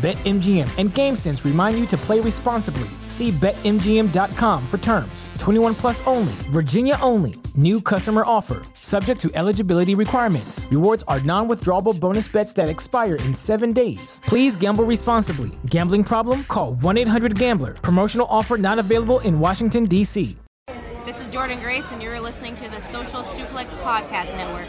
BetMGM and GameSense remind you to play responsibly. See BetMGM.com for terms. 21 plus only, Virginia only. New customer offer, subject to eligibility requirements. Rewards are non withdrawable bonus bets that expire in seven days. Please gamble responsibly. Gambling problem? Call 1 800 Gambler. Promotional offer not available in Washington, D.C. This is Jordan Grace, and you're listening to the Social Suplex Podcast Network.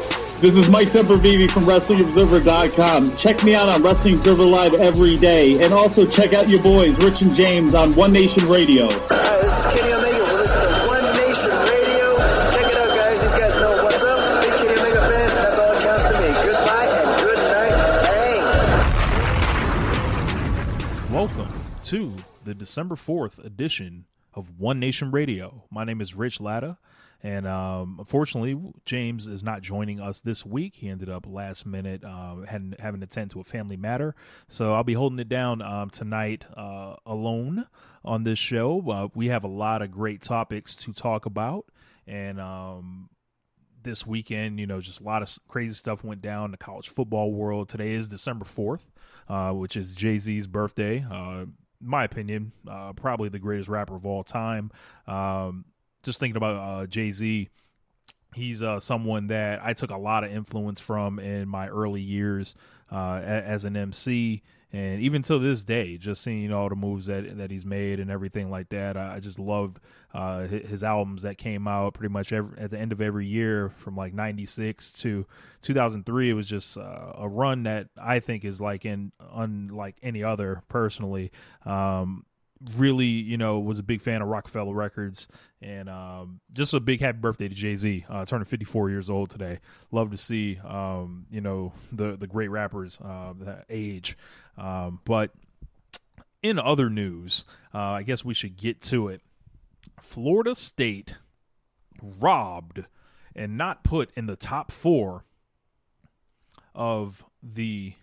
This is Mike Sempervive from WrestlingObserver.com. Check me out on Wrestling Observer Live every day. And also check out your boys, Rich and James, on One Nation Radio. Hi, this is Kenny Omega. We're listening to One Nation Radio. Check it out, guys. These guys know what's up. Big Kenny Omega fans, that's all that counts to me. Goodbye and good night. Bang. Welcome to the December 4th edition of One Nation Radio. My name is Rich Latta, and um, unfortunately, James is not joining us this week. He ended up last minute uh, having, having to attend to a family matter. So I'll be holding it down um, tonight uh, alone on this show. Uh, we have a lot of great topics to talk about, and um, this weekend, you know, just a lot of crazy stuff went down in the college football world. Today is December 4th, uh, which is Jay Z's birthday. Uh, my opinion, uh, probably the greatest rapper of all time. Um, just thinking about uh, Jay Z, he's uh, someone that I took a lot of influence from in my early years uh, as an MC. And even till this day, just seeing all the moves that that he's made and everything like that, I, just loved uh, his, his albums that came out pretty much every, at the end of every year from like '96 to 2003. It was just uh, a run that I think is like in unlike any other personally. Um, really, you know, was a big fan of Roc-A-Fella Records, and um, just a big happy birthday to Jay Z, uh, turning 54 years old today. Love to see, um, you know, the the great rappers uh, that age. Um, but in other news, uh, I guess we should get to it. Florida State robbed and not put in the top four of the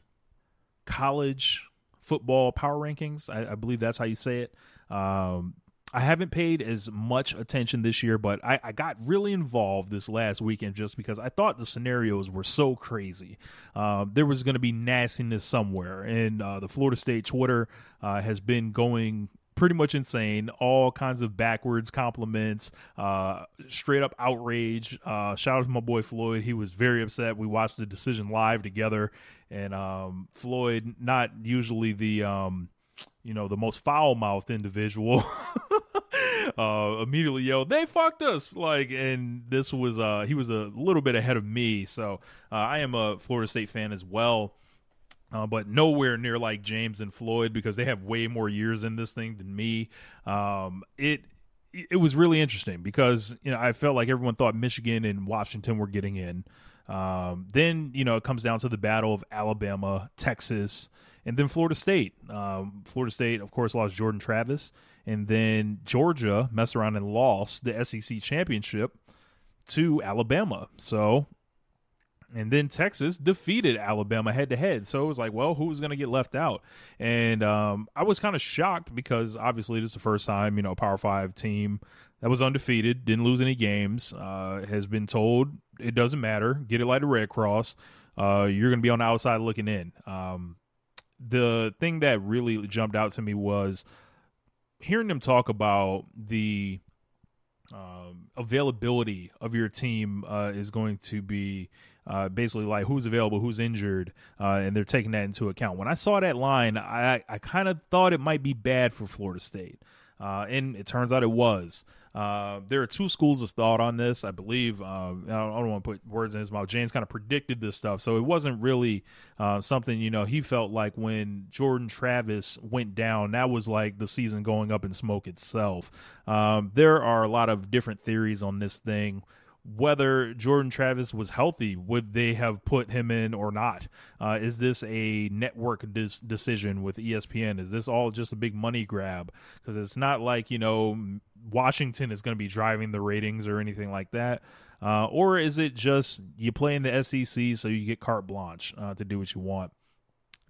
college football power rankings. I, I, believe that's how you say it. Um, I haven't paid as much attention this year, but I, I, got really involved this last weekend just because I thought the scenarios were so crazy. Uh, there was going to be nastiness somewhere, and uh, the Florida State Twitter uh, has been going pretty much insane. All kinds of backwards compliments, uh, straight up outrage. Uh, shout out to my boy Floyd. He was very upset. We watched the decision live together, and um, Floyd, not usually the um, you know the most foul mouthed individual. uh, immediately yelled, "They fucked us!" Like, and this was uh, he was a little bit ahead of me, so uh, I am a Florida State fan as well. Uh, but nowhere near like James and Floyd because they have way more years in this thing than me. Um, it it was really interesting because you know I felt like everyone thought Michigan and Washington were getting in. Um, then you know it comes down to the battle of Alabama, Texas, and then Florida State. Um, Florida State, of course, lost Jordan Travis, and then Georgia messed around and lost the SEC championship to Alabama. So and then Texas defeated Alabama head to head. So it was like, well, who's going to get left out? And um, I was kind of shocked because obviously this is the first time, you know, a Power Five team that was undefeated, didn't lose any games, uh, has been told it doesn't matter, get it like the Red Cross. Uh, you're going to be on the outside looking in. Um, the thing that really jumped out to me was hearing them talk about the um, availability of your team uh, is going to be uh, basically like who's available, who's injured, uh, and they're taking that into account. When I saw that line, I, I kind of thought it might be bad for Florida State. Uh, and it turns out it was. Uh, there are two schools of thought on this. I believe uh, I don't, don't, want to put words in his mouth. James kind of predicted this stuff, so it wasn't really uh, something you know. He felt like when Jordan Travis went down, that was like the season going up in smoke itself. Um, there are a lot of different theories on this thing whether Jordan Travis was healthy, would they have put him in or not? Uh, is this a network dis- decision with ESPN? Is this all just a big money grab? Because it's not like, you know, Washington is going to be driving the ratings or anything like that. Uh, or is it just you play in the SEC so you get carte blanche uh, to do what you want?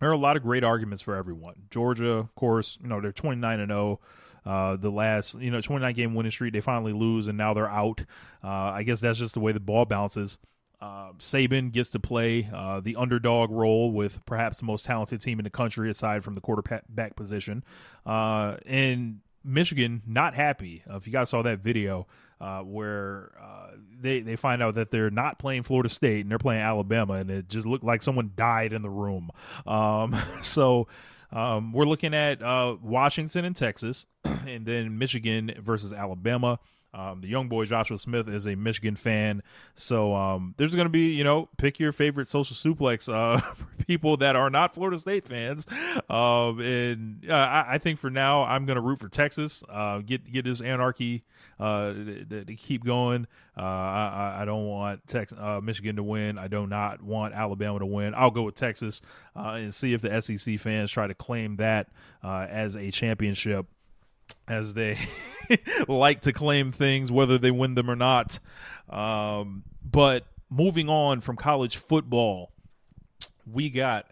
There are a lot of great arguments for everyone. Georgia, of course, you know, they're 29 and 0. Uh, the last, you know, 29 game winning streak, they finally lose, and now they're out. Uh, I guess that's just the way the ball bounces. Uh, Saban gets to play uh, the underdog role with perhaps the most talented team in the country, aside from the quarterback position. Uh, and Michigan not happy. Uh, if you guys saw that video uh, where uh, they they find out that they're not playing Florida State and they're playing Alabama, and it just looked like someone died in the room. Um, so um, we're looking at uh, Washington and Texas, and then Michigan versus Alabama. Um, the young boy Joshua Smith is a Michigan fan, so um, there's going to be you know pick your favorite social suplex uh, people that are not Florida State fans, um, and uh, I, I, think for now I'm going to root for Texas. Uh, get get this anarchy uh, to, to, keep going. Uh, I, I, don't want Tex- uh, Michigan to win. I do not want Alabama to win. I'll go with Texas and see if the SEC fans try to claim that as a championship as they like to claim things, whether they win them or not. Um, but moving on from college football, we got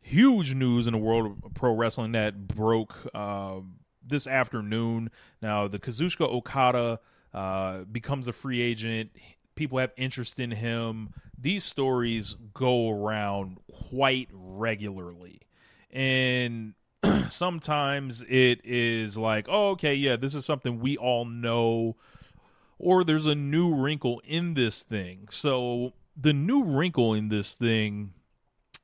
huge news in the world of pro wrestling that broke uh, this afternoon. Now, the Kazuchika Okada uh, becomes a free agent. People have interest in him. These stories go around quite regularly. And sometimes it is like, oh, okay, yeah, this is something we all know, or there's a new wrinkle in this thing. So the new wrinkle in this thing,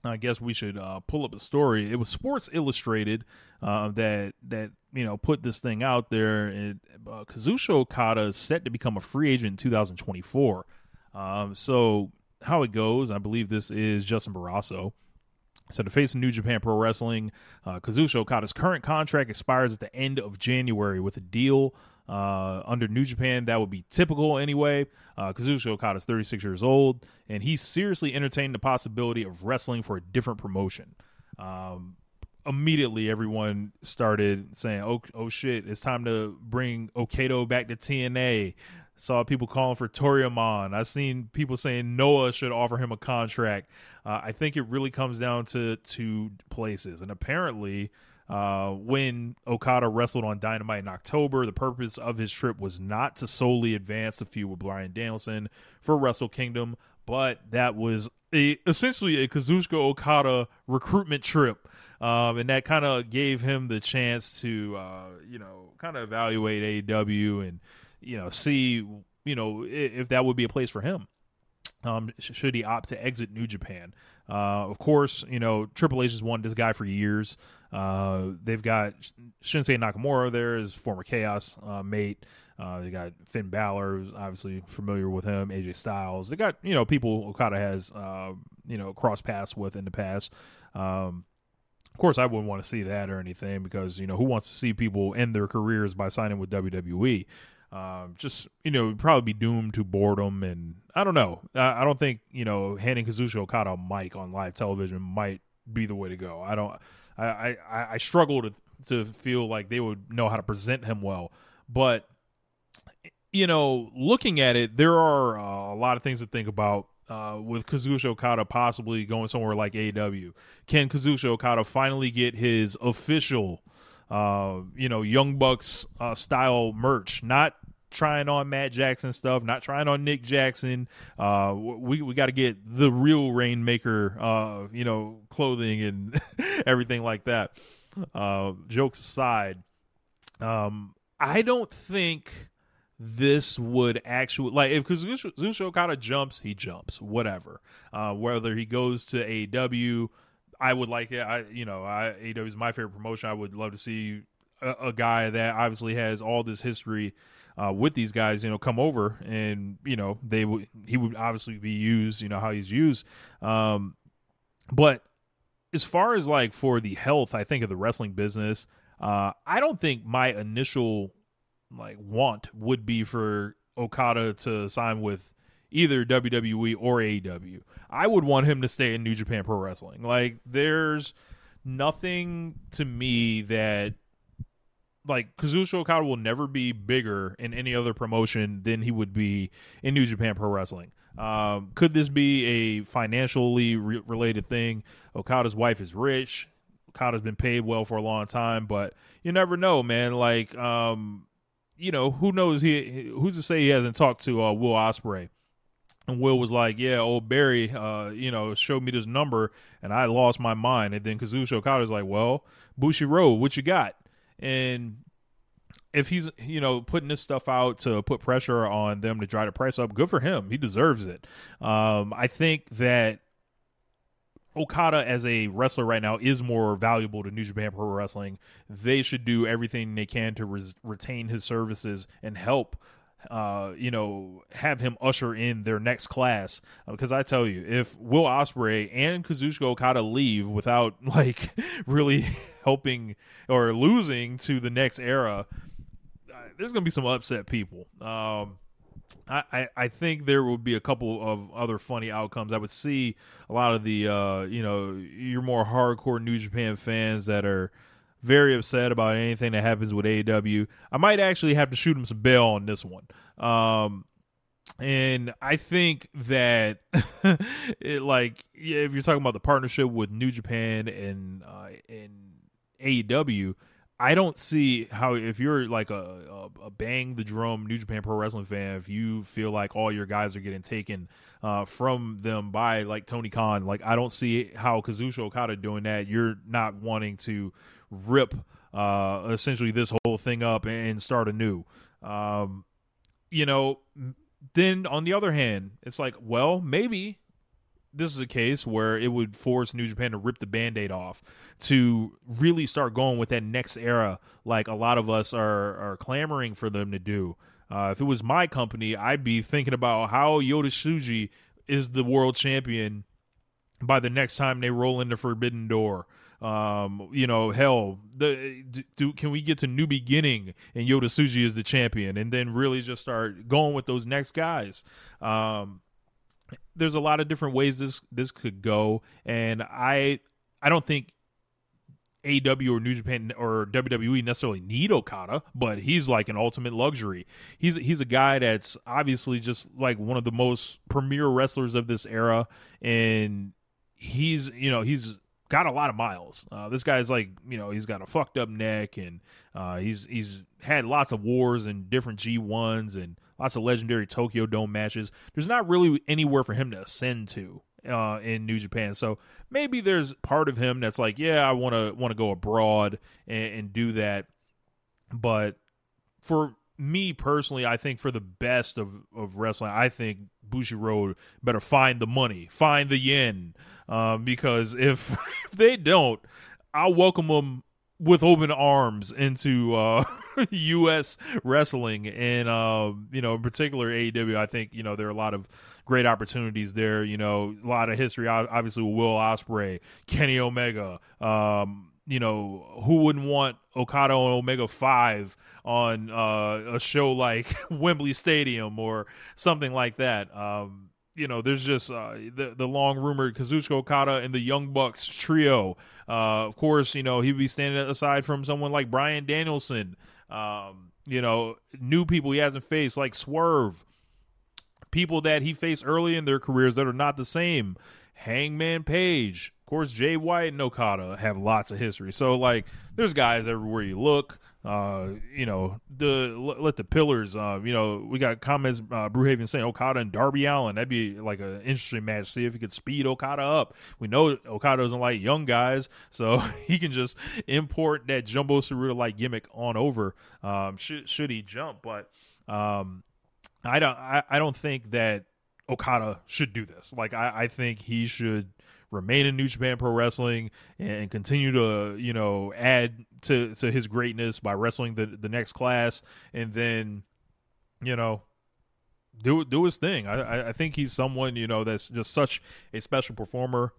I guess we should uh, pull up a story. It was Sports Illustrated uh, that that you know put this thing out there. It, uh, Okada is set to become a free agent in 2024. Um, so how it goes, I believe this is Justin Barrasso. So to face New Japan Pro Wrestling, uh, Kazuchika Okada's current contract expires at the end of January with a deal uh, under New Japan. That would be typical anyway. Uh, Kazuchika Okada is 36 years old, and he's seriously entertaining the possibility of wrestling for a different promotion. Um, immediately, everyone started saying, "Oh, oh shit! It's time to bring Okada back to TNA." Saw people calling for Toryumon. I've seen people saying Noah should offer him a contract. Uh, I think it really comes down to two places. And apparently, uh, when Okada wrestled on Dynamite in October, the purpose of his trip was not to solely advance the feud with Bryan Danielson for Wrestle Kingdom, but that was a, essentially a Kazuchika Okada recruitment trip. Um, and that kind of gave him the chance to, uh, you know, kind of evaluate AEW and you know, see, you know, if that would be a place for him. Um, should he opt to exit New Japan? Uh, of course, you know Triple H has wanted this guy for years. Uh, they've got Shinsuke Nakamura there, his former Chaos uh, mate. Uh, they got Finn Balor, who's obviously familiar with him. AJ Styles. They got you know people Okada has uh, you know cross paths with in the past. Um, of course, I wouldn't want to see that or anything because you know who wants to see people end their careers by signing with WWE. Um, just you know, probably be doomed to boredom, and I don't know. I, I don't think you know handing Kazuchika Okada a mic on live television might be the way to go. I don't. I I, I struggle to to feel like they would know how to present him well, but you know, looking at it, there are uh, a lot of things to think about uh, with Kazuchika Okada possibly going somewhere like AEW. Can Kazuchika Okada finally get his official, uh, you know, Young Bucks uh, style merch? Not trying on Matt Jackson stuff, not trying on Nick Jackson. Uh, we we got to get the real Rainmaker, uh, you know, clothing and everything like that. Uh, jokes aside, um, I don't think this would actually like if because Zusho kind of jumps, he jumps, whatever. Uh, whether he goes to AEW, I would like it. I you know, I AEW is my favorite promotion. I would love to see a, a guy that obviously has all this history uh, with these guys, you know, come over and you know they would he would obviously be used, you know how he's used. Um, but as far as like for the health, I think of the wrestling business, uh, I don't think my initial like want would be for Okada to sign with either WWE or AEW. I would want him to stay in New Japan Pro Wrestling. Like there's nothing to me that like Kazuchika Okada will never be bigger in any other promotion than he would be in New Japan Pro Wrestling. Um, could this be a financially re- related thing? Okada's wife is rich. Okada's been paid well for a long time, but you never know, man. Like, um, you know, who knows? He who's to say he hasn't talked to uh, Will Ospreay? And Will was like, "Yeah, old Barry, uh, you know, showed me this number, and I lost my mind." And then Kazuchika Okada's like, "Well, Bushiroad, what you got?" And if he's you know putting this stuff out to put pressure on them to try to price up, good for him. He deserves it. Um, I think that Okada as a wrestler right now is more valuable to New Japan Pro Wrestling. They should do everything they can to res- retain his services and help. Uh, you know, have him usher in their next class. Because uh, I tell you, if Will Ospreay and Kazuchika Okada leave without like really helping or losing to the next era, uh, there's gonna be some upset people. Um, I, I think there would be a couple of other funny outcomes. I would see a lot of the uh, you know your more hardcore New Japan fans that are very upset about anything that happens with AEW. I might actually have to shoot him some bail on this one. Um, and I think that it like yeah, if you're talking about the partnership with New Japan and uh, and AEW, I don't see how if you're like a, a, a, bang the drum New Japan Pro Wrestling fan, if you feel like all your guys are getting taken uh, from them by like Tony Khan, like I don't see how Kazuchika Okada doing that. You're not wanting to rip uh, essentially this whole thing up and start anew. Um, you know, then on the other hand, it's like, well, maybe this is a case where it would force New Japan to rip the band-aid off to really start going with that next era like a lot of us are are clamoring for them to do. Uh, if it was my company, I'd be thinking about how Yota Tsuji is the world champion by the next time they roll into Forbidden Door. Um, you know, hell, the do, can we get to New Beginning and Yota Tsuji is the champion, and then really just start going with those next guys. Um, there's a lot of different ways this this could go, and I I don't think AEW or New Japan or WWE necessarily need Okada, but he's like an ultimate luxury. He's he's a guy that's obviously just like one of the most premier wrestlers of this era, and he's you know he's got a lot of miles. Uh, this guy's like, you know, he's got a fucked up neck, and uh, he's he's had lots of wars and different G ones and lots of legendary Tokyo Dome matches. There's not really anywhere for him to ascend to uh, in New Japan. So maybe there's part of him that's like, yeah, I want to want to go abroad and, and do that. But for me personally, I think for the best of, of wrestling, I think Bushiroad better find the money, find the yen, um, because if if they don't, I'll welcome them with open arms into uh, U.S. wrestling, and uh, you know, in particular AEW. I think you know there are a lot of great opportunities there. You know, a lot of history, obviously with Will Ospreay, Kenny Omega. Um, you know, who wouldn't want Okada and Omega Five on uh, a show like Wembley Stadium or something like that? Um, you know, there's just uh, the the long rumored Kazuchika Okada and the Young Bucks trio. Uh, of course, you know he'd be standing aside from someone like Bryan Danielson. Um, you know, new people he hasn't faced like Swerve. people that he faced early in their careers that are not the same. Hangman Page, course, Jay White and Okada have lots of history. So like, there's guys everywhere you look. Uh, you know, the let the pillars. Uh, you know, we got comments. Uh, Brewhaven saying Okada and Darby Allin. That'd be like an interesting match. See if he could speed Okada up. We know Okada doesn't like young guys, so he can just import that Jumbo Tsuruta like gimmick on over. Um, should should he jump? But um, I don't. I, I don't think that Okada should do this. Like I, I think he should remain in New Japan Pro Wrestling and continue to you know add to to his greatness by wrestling the the next class, and then you know do do his thing. I I think he's someone you know that's just such a special performer.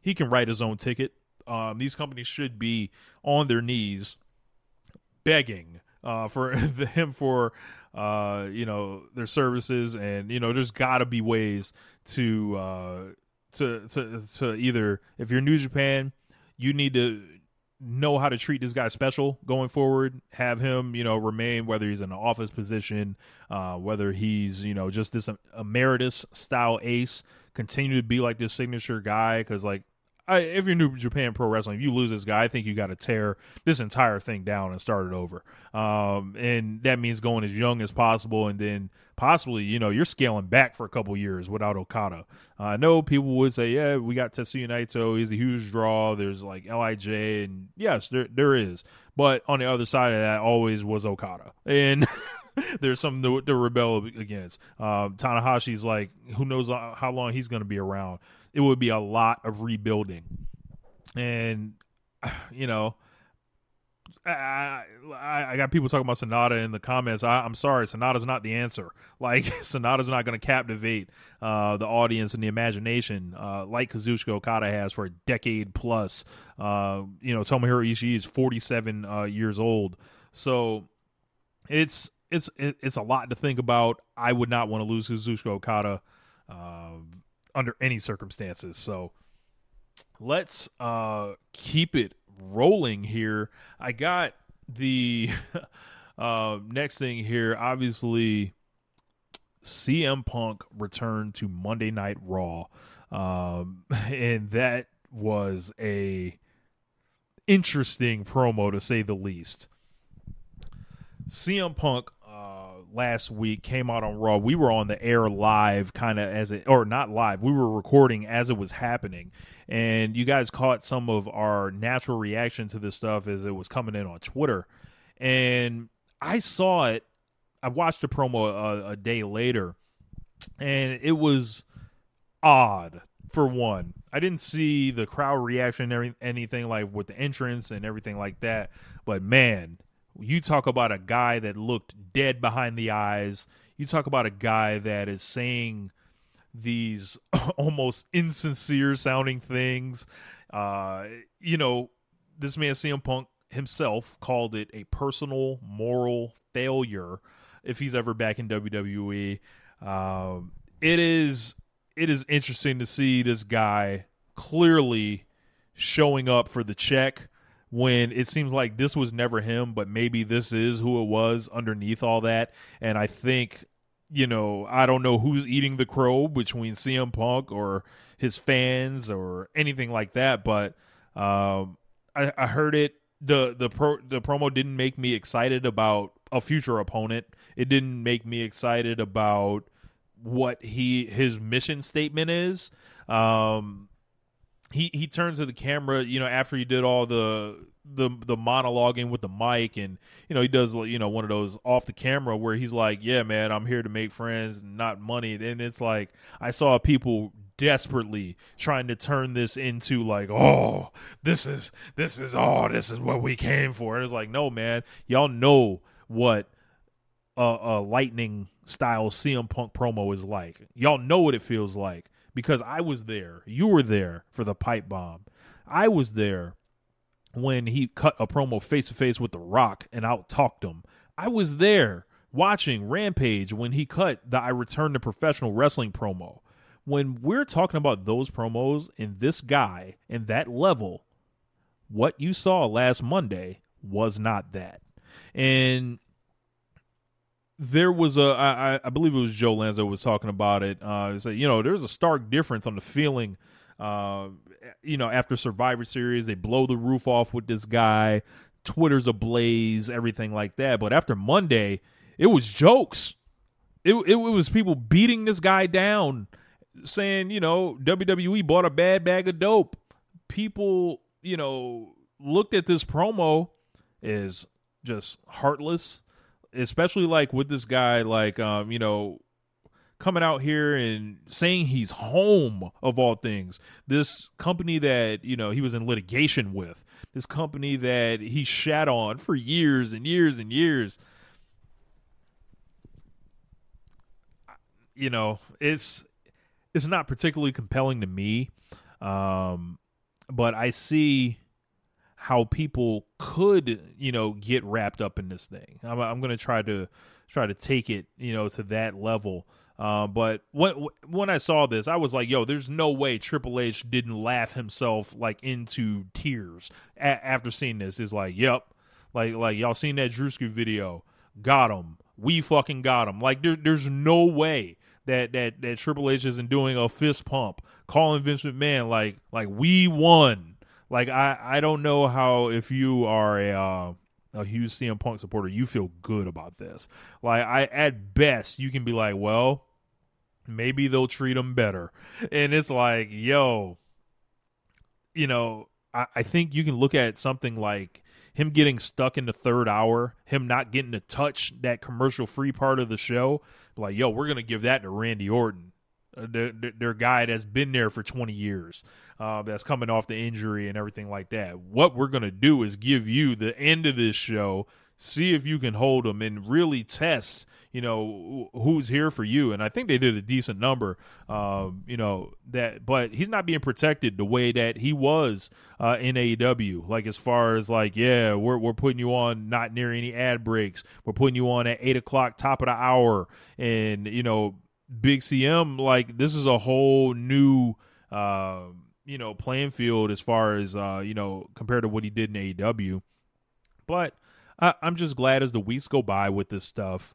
He can write his own ticket. Um, these companies should be on their knees begging uh, for him for uh, you know their services, and you know there's got to be ways to uh, to to to either if you're New Japan, you need to know how to treat this guy special going forward. Have him, you know, remain whether he's in an office position, uh, whether he's you know just this emeritus style ace. Continue to be like this signature guy because like I, if you're New to Japan Pro Wrestling, if you lose this guy, I think you got to tear this entire thing down and start it over. Um, and that means going as young as possible, and then possibly, you know, you're scaling back for a couple years without Okada. Uh, I know people would say, yeah, we got Tetsuya Naito, he's a huge draw. There's like Lij, and yes, there there is. But on the other side of that, always was Okada, and. there's something to, to rebel against. Um, Tanahashi's like, who knows how long he's going to be around it would be a lot of rebuilding. And you know, I, I, I got people talking about Sanada in the comments. I, am sorry, Sanada's not the answer. Like Sanada's not going to captivate uh, the audience and the imagination uh, like Kazuchika Okada has for a decade plus. Uh, you know, Tomohiro Ishii is 47 uh, years old, so it's it's it's a lot to think about. I would not want to lose Kazuchika Okada. Under any circumstances. So let's uh, keep it rolling here. I got the uh, next thing here. Obviously, CM Punk returned to Monday Night Raw, um, and that was a interesting promo to say the least. CM Punk last week came out on Raw. We were on the air live, kind of as it, or not live. We were recording as it was happening, and you guys caught some of our natural reaction to this stuff as it was coming in on Twitter. And I saw it. I watched the promo a, a day later, and it was odd for one. I didn't see the crowd reaction, or anything like with the entrance and everything like that. But man, you talk about a guy that looked dead behind the eyes. You talk about a guy that is saying these almost insincere sounding things. Uh, you know, this man CM Punk himself called it a personal moral failure if he's ever back in WWE. Um, it is it is interesting to see this guy clearly showing up for the check when it seems like this was never him, but maybe this is who it was underneath all that. And I think, you know, I don't know who's eating the crow between CM Punk or his fans or anything like that, but um, I, I heard it. The the pro the promo didn't make me excited about a future opponent. It didn't make me excited about what he his mission statement is. Um, he he turns to the camera, you know, after he did all the the the monologuing with the mic and you know he does you know one of those off the camera where he's like yeah man i'm here to make friends not money. And it's like i saw people desperately trying to turn this into like oh this is this is oh this is what we came for. And it's like no man y'all know what a, a lightning style cm punk promo is like. Y'all know what it feels like because I was there. You were there for the pipe bomb. I was there when he cut a promo face to face with The Rock and out talked him. I was there watching Rampage when he cut the I Return to Professional Wrestling promo. When we're talking about those promos and this guy and that level, what you saw last Monday was not that. And there was a I, I believe it was Joe Lanza was talking about it. Uh, you know there's a stark difference on the feeling. Uh, you know, after Survivor Series, they blow the roof off with this guy. Twitter's ablaze, everything like that. But after Monday, it was jokes. It, it, it was people beating this guy down, saying, you know, WWE bought a bad bag of dope. People, you know, looked at this promo as just heartless, especially like with this guy, like, um, you know, coming out here and saying he's home of all things. This company that, you know, he was in litigation with, this company that he shat on for years and years and years. You know, it's it's not particularly compelling to me. Um but I see how people could, you know, get wrapped up in this thing. I'm, I'm going to try to try to take it, you know, to that level. Uh, but when when I saw this, I was like, "Yo, there's no way Triple H didn't laugh himself like into tears a- after seeing this." Is like, "Yep, like like y'all seen that Drewski video? Got him. We fucking got him. Like there, there's no way." That, that that Triple H isn't doing a fist pump, calling Vince McMahon like like we won. Like I I don't know how if you are a uh, a huge CM Punk supporter, you feel good about this. Like I at best you can be like, well, maybe they'll treat him better. And it's like, yo, you know, I, I think you can look at something like him getting stuck in the third hour, him not getting to touch that commercial free part of the show. Like, yo, we're gonna give that to Randy Orton. Uh, their, their guy that's been there for 20 years, uh, that's coming off the injury and everything like that. What we're going to do is give you the end of this show, see if you can hold them and really test, you know, who's here for you. And I think they did a decent number, um, you know, that, but he's not being protected the way that he was uh, in AEW. Like, as far as like, yeah, we're, we're putting you on not near any ad breaks, we're putting you on at eight o'clock, top of the hour. And, you know, Big CM, like this is a whole new, uh, you know, playing field as far as uh, you know compared to what he did in AEW. But I, I'm just glad as the weeks go by with this stuff,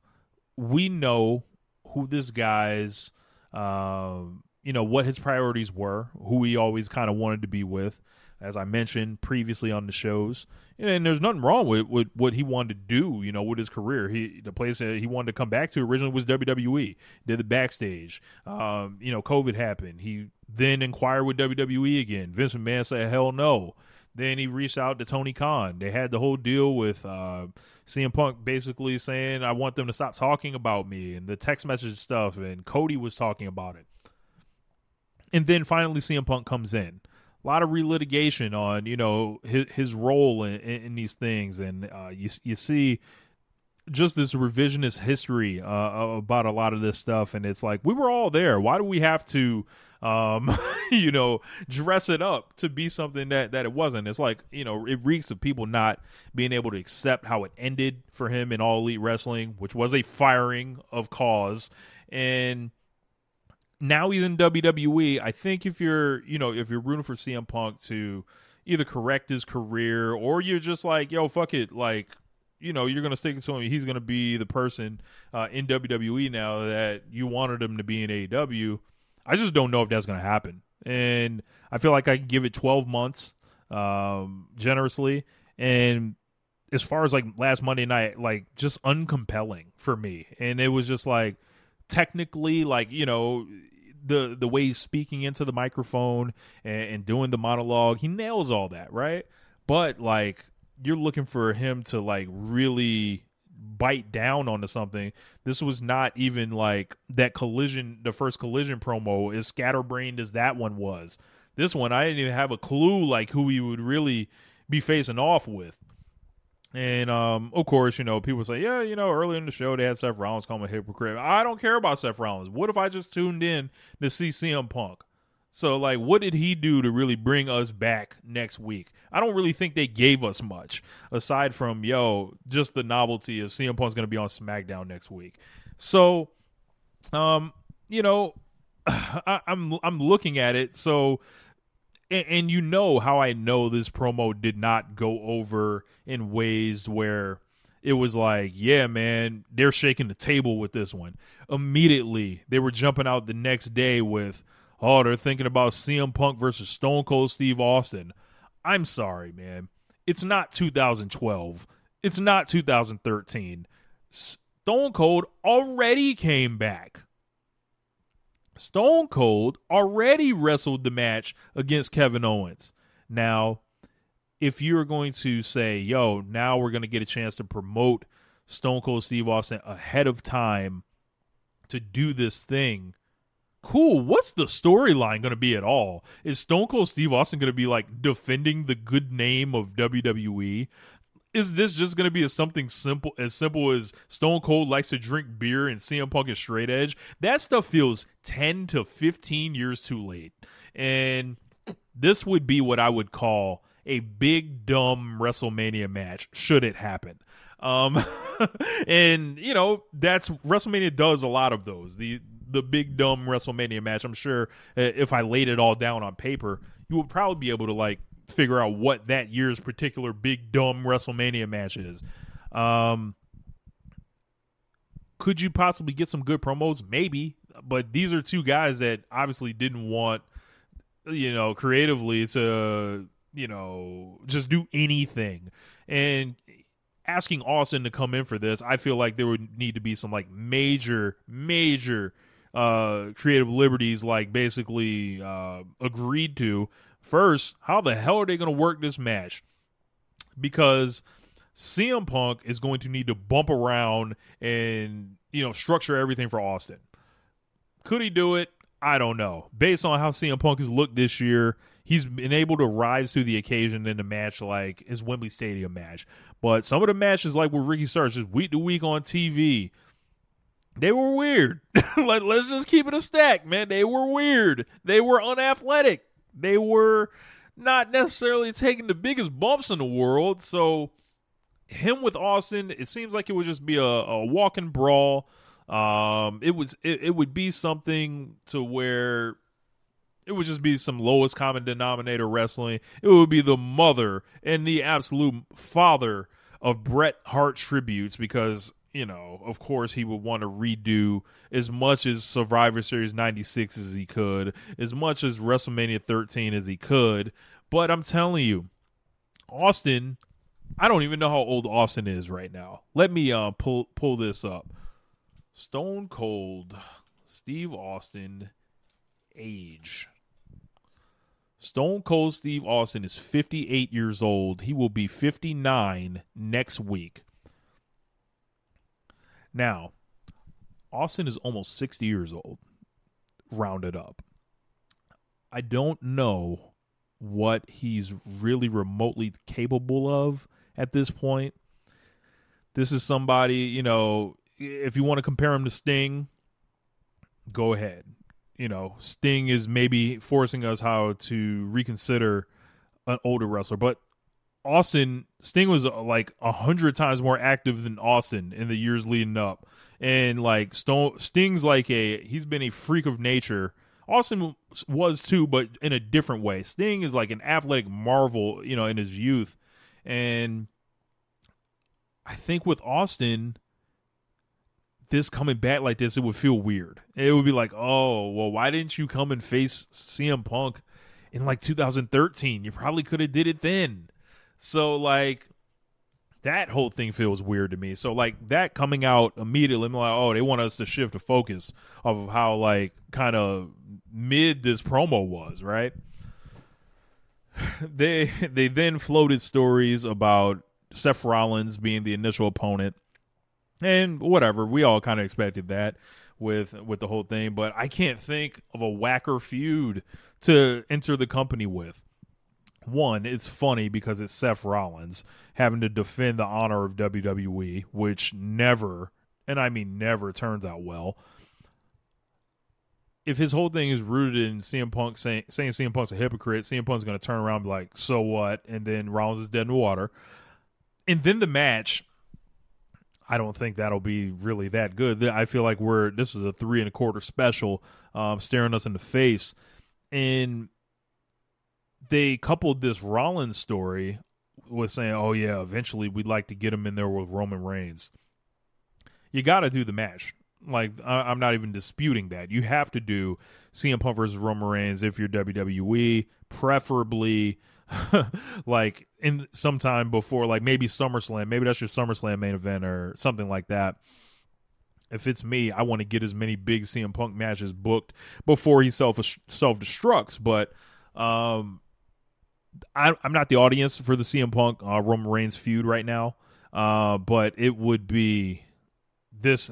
we know who this guy's, uh, you know, what his priorities were, who he always kind of wanted to be with as I mentioned previously on the shows. And there's nothing wrong with, with what he wanted to do, you know, with his career. He the place that he wanted to come back to originally was WWE. Did the backstage. Um, you know, COVID happened. He then inquired with WWE again. Vince McMahon said, "Hell no." Then he reached out to Tony Khan. They had the whole deal with uh, CM Punk basically saying, "I want them to stop talking about me," and the text message stuff. And Cody was talking about it. And then finally, CM Punk comes in a lot of relitigation on you know his, his role in, in, these things, and uh, you you see just this revisionist history uh, about a lot of this stuff, and it's like we were all there. Why do we have to, um, you know, dress it up to be something that that it wasn't? It's like you know, it reeks of people not being able to accept how it ended for him in All Elite Wrestling, which was a firing of cause, and now he's in WWE. I think if you're, you know, if you're rooting for CM Punk to either correct his career or you're just like, yo, fuck it, like, you know, you're gonna stick it to him. He's gonna be the person uh, in WWE now that you wanted him to be in AEW. I just don't know if that's gonna happen, and I feel like I can give it 12 months um, generously. And as far as like last Monday night, like just uncompelling for me, and it was just like technically like you know the the way he's speaking into the microphone and, and, doing the monologue he nails all that right? But like you're looking for him to like really bite down onto something. This was not even like that collision the first collision promo as scatterbrained as that one was. This one i didn't even have a clue like who he would really be facing off with and um, of course, you know, people say, yeah, you know, earlier in the show they had Seth Rollins call him a hypocrite. I don't care about Seth Rollins. What if I just tuned in to see CM Punk? So, like, what did he do to really bring us back next week? I don't really think they gave us much aside from, yo, just the novelty of CM Punk's going to be on SmackDown next week. So, um, you know, I, I'm I'm looking at it. So and, and, you know how I know this promo did not go over in ways where it was like, yeah, man, they're shaking the table with this one. Immediately, they were jumping out the next day with, oh, they're thinking about CM Punk versus Stone Cold Steve Austin. I'm sorry, man. It's not 2012. It's not 2013. Stone Cold already came back. Stone Cold already wrestled the match against Kevin Owens. Now, if you're going to say, yo, now we're going to get a chance to promote Stone Cold Steve Austin ahead of time to do this thing, cool. What's the storyline going to be at all? Is Stone Cold Steve Austin going to be like defending the good name of WWE? Is this just going to be a something simple as simple as Stone Cold likes to drink beer and CM Punk is straight edge? That stuff feels 10 to 15 years too late. And this would be what I would call a big dumb WrestleMania match should it happen. Um, and you know that's WrestleMania does a lot of those. The the big dumb WrestleMania match. I'm sure uh, if I laid it all down on paper, you would probably be able to like figure out what that year's particular big dumb WrestleMania match is. Um, could you possibly get some good promos? Maybe, but these are two guys that obviously didn't want, you know, creatively to, you know, just do anything. And asking Austin to come in for this, I feel like there would need to be some like major, major uh, creative liberties, like basically uh, agreed to. First, how the hell are they going to work this match? Because CM Punk is going to need to bump around and you know structure everything for Austin. Could he do it? I don't know. Based on how CM Punk has looked this year, he's been able to rise to the occasion in a match like his Wembley Stadium match. But some of the matches, like with Ricky Starks, just week to week on TV, they were weird. Let, let's just keep it a stack, man. They were weird. They were unathletic. They were not necessarily taking the biggest bumps in the world. So, him with Austin, it seems like it would just be a, a walking brawl. Um, it was it, it would be something to where it would just be some lowest common denominator wrestling. It would be the mother and the absolute father of Bret Hart tributes because you know, of course, he would want to redo as much as Survivor Series 96 as he could, as much as WrestleMania 13 as he could. But I'm telling you, Austin, I don't even know how old Austin is right now. Let me uh, pull pull this up. Stone Cold Steve Austin age. Stone Cold Steve Austin is 58 years old. He will be 59 next week. Now, Austin is almost 60 years old, rounded up. I don't know what he's really remotely capable of at this point. This is somebody, you know, if you want to compare him to Sting, go ahead. You know, Sting is maybe forcing us how to reconsider an older wrestler, but Austin Sting was uh, like a hundred times more active than Austin in the years leading up, and like Stone Sting's like a he's been a freak of nature. Austin was too, but in a different way. Sting is like an athletic marvel, you know, in his youth, and I think with Austin, this coming back like this, it would feel weird. It would be like, oh, well, why didn't you come and face CM Punk in like 2013? You probably could have did it then so like that whole thing feels weird to me. So like that coming out immediately, I'm like, oh, they want us to shift the focus of how like kind of mid this promo was, right? They they then floated stories about Seth Rollins being the initial opponent, and whatever. We all kind of expected that with with the whole thing, but I can't think of a whacker feud to enter the company with one, it's funny because it's Seth Rollins having to defend the honor of WWE, which never, and I mean never, turns out well. If his whole thing is rooted in CM Punk saying, saying CM Punk's a hypocrite, CM Punk's going to turn around and be like, so what? And then Rollins is dead in the water. And then the match, I don't think that'll be really that good. I feel like we're, this is a three and a quarter special, um, staring us in the face. And they coupled this Rollins story with saying, "Oh yeah, eventually we'd like to get him in there with Roman Reigns." You got to do the match. Like I, am not even disputing that. You have to do CM Punk versus Roman Reigns if you're WWE, preferably like in sometime before, like maybe SummerSlam. Maybe that's your SummerSlam main event or something like that. If it's me, I want to get as many big CM Punk matches booked before he self self destructs. But um, I, am not the audience for the CM Punk uh, Roman Reigns feud right now. Uh, but it would be this.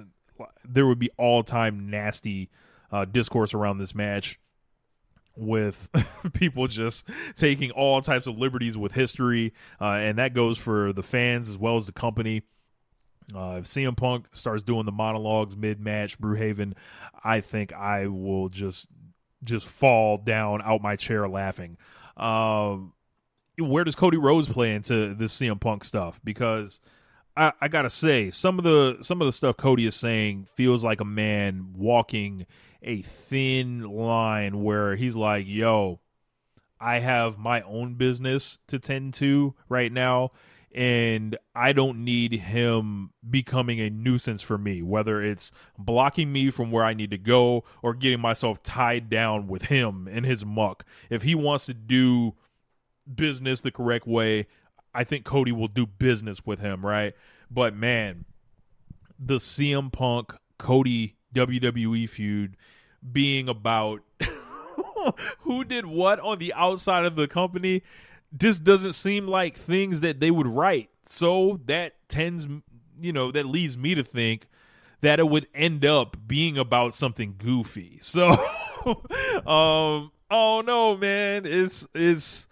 There would be all time nasty uh, discourse around this match with people just taking all types of liberties with history, uh, and that goes for the fans as well as the company. Uh, if CM Punk starts doing the monologues mid match, Brewhaven, I think I will just just fall down out my chair laughing. Um, where does Cody Rhodes play into this CM Punk stuff? Because I, I, gotta say, some of the some of the stuff Cody is saying feels like a man walking a thin line where he's like, "Yo, I have my own business to tend to right now." And I don't need him becoming a nuisance for me, whether it's blocking me from where I need to go or getting myself tied down with him in his muck. If he wants to do business the correct way, I think Cody will do business with him, right? But man, the CM Punk Cody WWE feud being about who did what on the outside of the company just doesn't seem like things that they would write. So that tends, you know, that leads me to think that it would end up being about something goofy. So, um, oh no, man, it's it's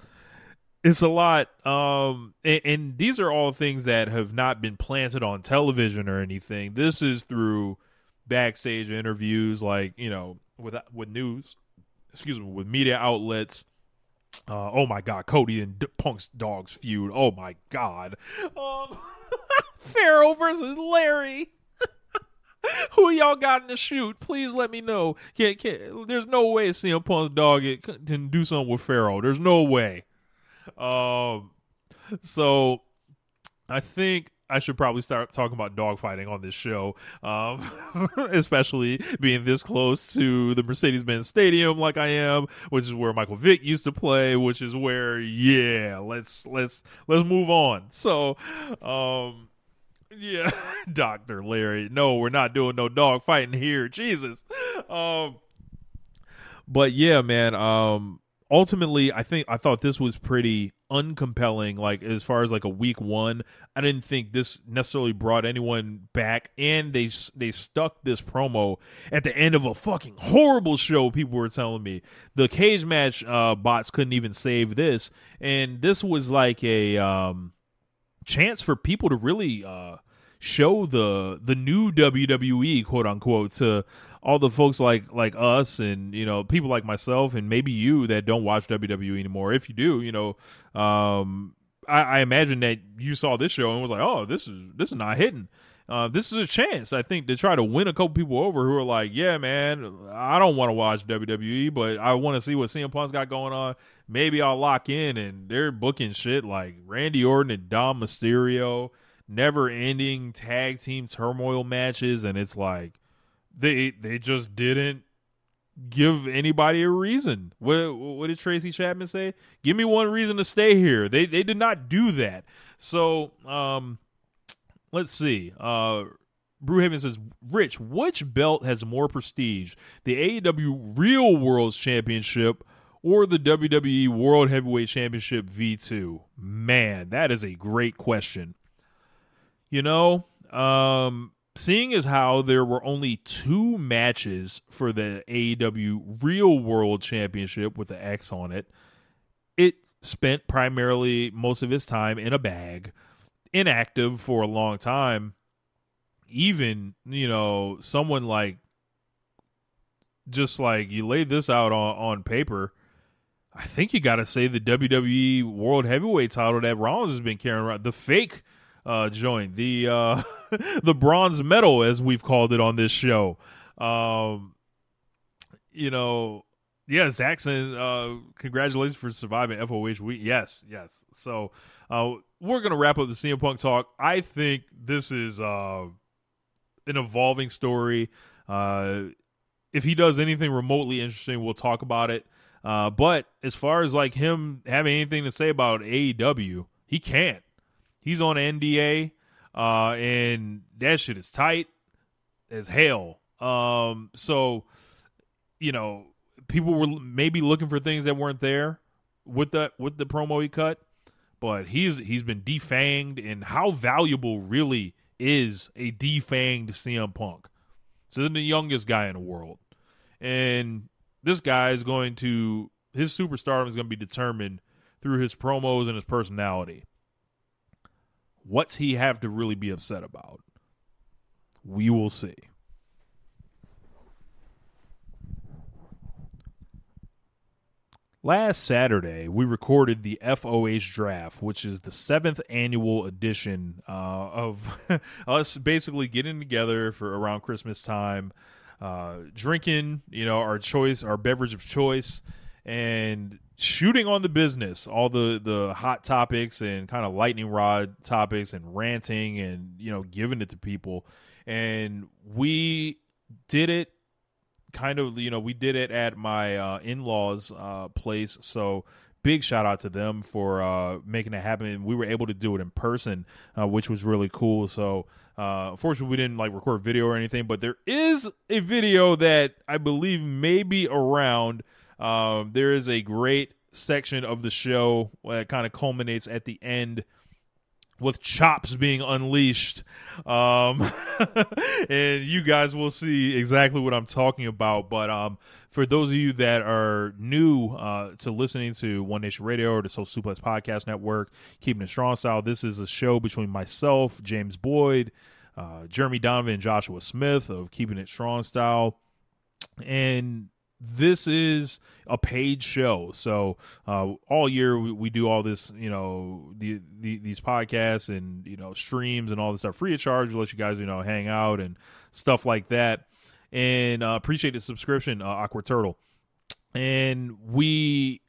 it's a lot. Um, and, and these are all things that have not been planted on television or anything. This is through backstage interviews, like you know, with with news, excuse me, with media outlets uh, oh my God, Cody and D- Punk's dogs feud. Oh my God, um, Pharaoh versus Larry. Who y'all got in the shoot? Please let me know. Can, can, there's no way CM Punk's dog can do something with Pharaoh. There's no way. Um, so I think I should probably start talking about dogfighting on this show, um, especially being this close to the Mercedes Benz Stadium, like I am, which is where Michael Vick used to play, which is where, yeah, let's let's let's move on. So, um, yeah, Doctor Larry, no, we're not doing no dog fighting here, Jesus. Um, but yeah, man, um, ultimately, I think I thought this was pretty uncompelling like as far as like a week one. I didn't think this necessarily brought anyone back and they they stuck this promo at the end of a fucking horrible show people were telling me. The cage match uh, bots couldn't even save this and this was like a um, chance for people to really uh, show the the new WWE quote unquote to all the folks like like us and you know people like myself and maybe you that don't watch WWE anymore. If you do, you know, um, I, I imagine that you saw this show and was like, oh, this is this is not hitting. Uh, this is a chance, I think, to try to win a couple people over who are like, yeah, man, I don't want to watch WWE, but I want to see what CM Punk's got going on. Maybe I'll lock in, and they're booking shit like Randy Orton and Dom Mysterio, never ending tag team turmoil matches, and it's like, they they just didn't give anybody a reason. What what did Tracy Chapman say? Give me one reason to stay here. They they did not do that. So um, let's see. Uh, Brewhaven says, Rich, which belt has more prestige, the AEW Real World's Championship or the WWE World Heavyweight Championship V2? Man, that is a great question. You know, um, seeing as how there were only two matches for the AEW Real World Championship with the X on it, it spent primarily most of its time in a bag, inactive for a long time. Even, you know, someone like just like you laid this out on, on paper. I think you got to say the WWE World Heavyweight title that Rollins has been carrying around, the fake uh, joint, the uh, the bronze medal, as we've called it on this show. Um, you know, yeah, Zaxxon, uh, congratulations for surviving FOH week. Yes, yes. So uh, we're gonna wrap up the CM Punk talk. I think this is uh, an evolving story. Uh, if he does anything remotely interesting, we'll talk about it. Uh, but as far as like him having anything to say about AEW, he can't. He's on NDA, uh, and that shit is tight as hell. Um, so you know, people were maybe looking for things that weren't there with the with the promo he cut, but he's he's been defanged, and how valuable really is a defanged CM Punk? So the youngest guy in the world, and this guy is going to his superstardom is going to be determined through his promos and his personality. What's he have to really be upset about? We will see. Last Saturday, we recorded the FOH draft, which is the seventh annual edition uh, of us basically getting together for around Christmas time, uh, drinking, you know, our choice, our beverage of choice, and shooting on the business, all the the hot topics and kind of lightning rod topics, and ranting and you know giving it to people, and we did it kind of you know we did it at my uh, in-laws uh, place. So big shout out to them for uh, making it happen. We were able to do it in person uh, which was really cool. So uh, unfortunately we didn't like record video or anything but there is a video that i believe may be around um, there is a great section of the show that kind of culminates at the end with chops being unleashed. Um, and you guys will see exactly what I'm talking about. But um, for those of you that are new uh, to listening to One Nation Radio or the Social Suplex Podcast Network, Keeping It Strong Style, this is a show between myself, James Boyd, uh, Jeremy Donovan, and Joshua Smith of Keeping It Strong Style. And this is a paid show so uh, all year we, we, do all this you know the, the, these podcasts and you know streams and all this stuff free of charge we let you guys you know hang out and stuff like that and uh, appreciate the subscription uh, awkward turtle and we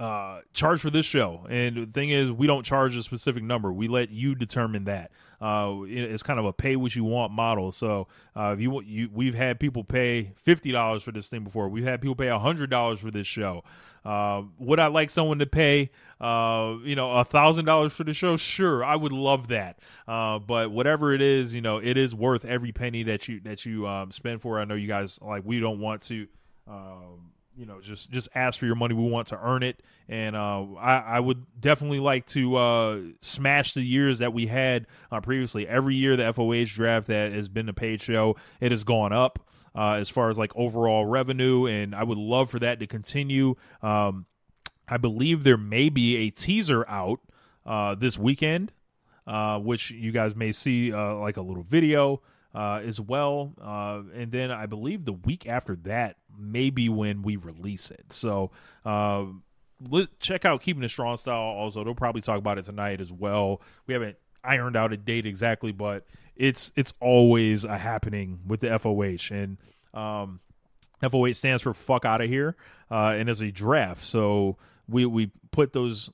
uh, charge for this show. And the thing is, we don't charge a specific number. We let you determine that. Uh, it's kind of a pay what you want model. So uh, if you, you, we've had people pay fifty dollars for this thing before. We've had people pay hundred dollars for this show. Uh, would I like someone to pay, uh, you know, a thousand dollars for the show? Sure, I would love that. Uh, but whatever it is, you know, it is worth every penny that you that you um, spend for. I know you guys like we don't want to. Um, you know, just just ask for your money. We want to earn it, and uh, I, I would definitely like to uh, smash the years that we had uh, previously. Every year, the FOH draft that has been a paid show, it has gone up uh, as far as like overall revenue, and I would love for that to continue. Um, I believe there may be a teaser out uh, this weekend, uh, which you guys may see like a little video uh, as well. Uh, and then I believe the week after that may be when we release it. So uh, let's check out Keeping It Strong Style. Also, they'll probably talk about it tonight as well. We haven't ironed out a date exactly, but it's it's always a happening with the FOH and. Um, FOH stands for fuck out of here, uh, and it's a draft. So we we put those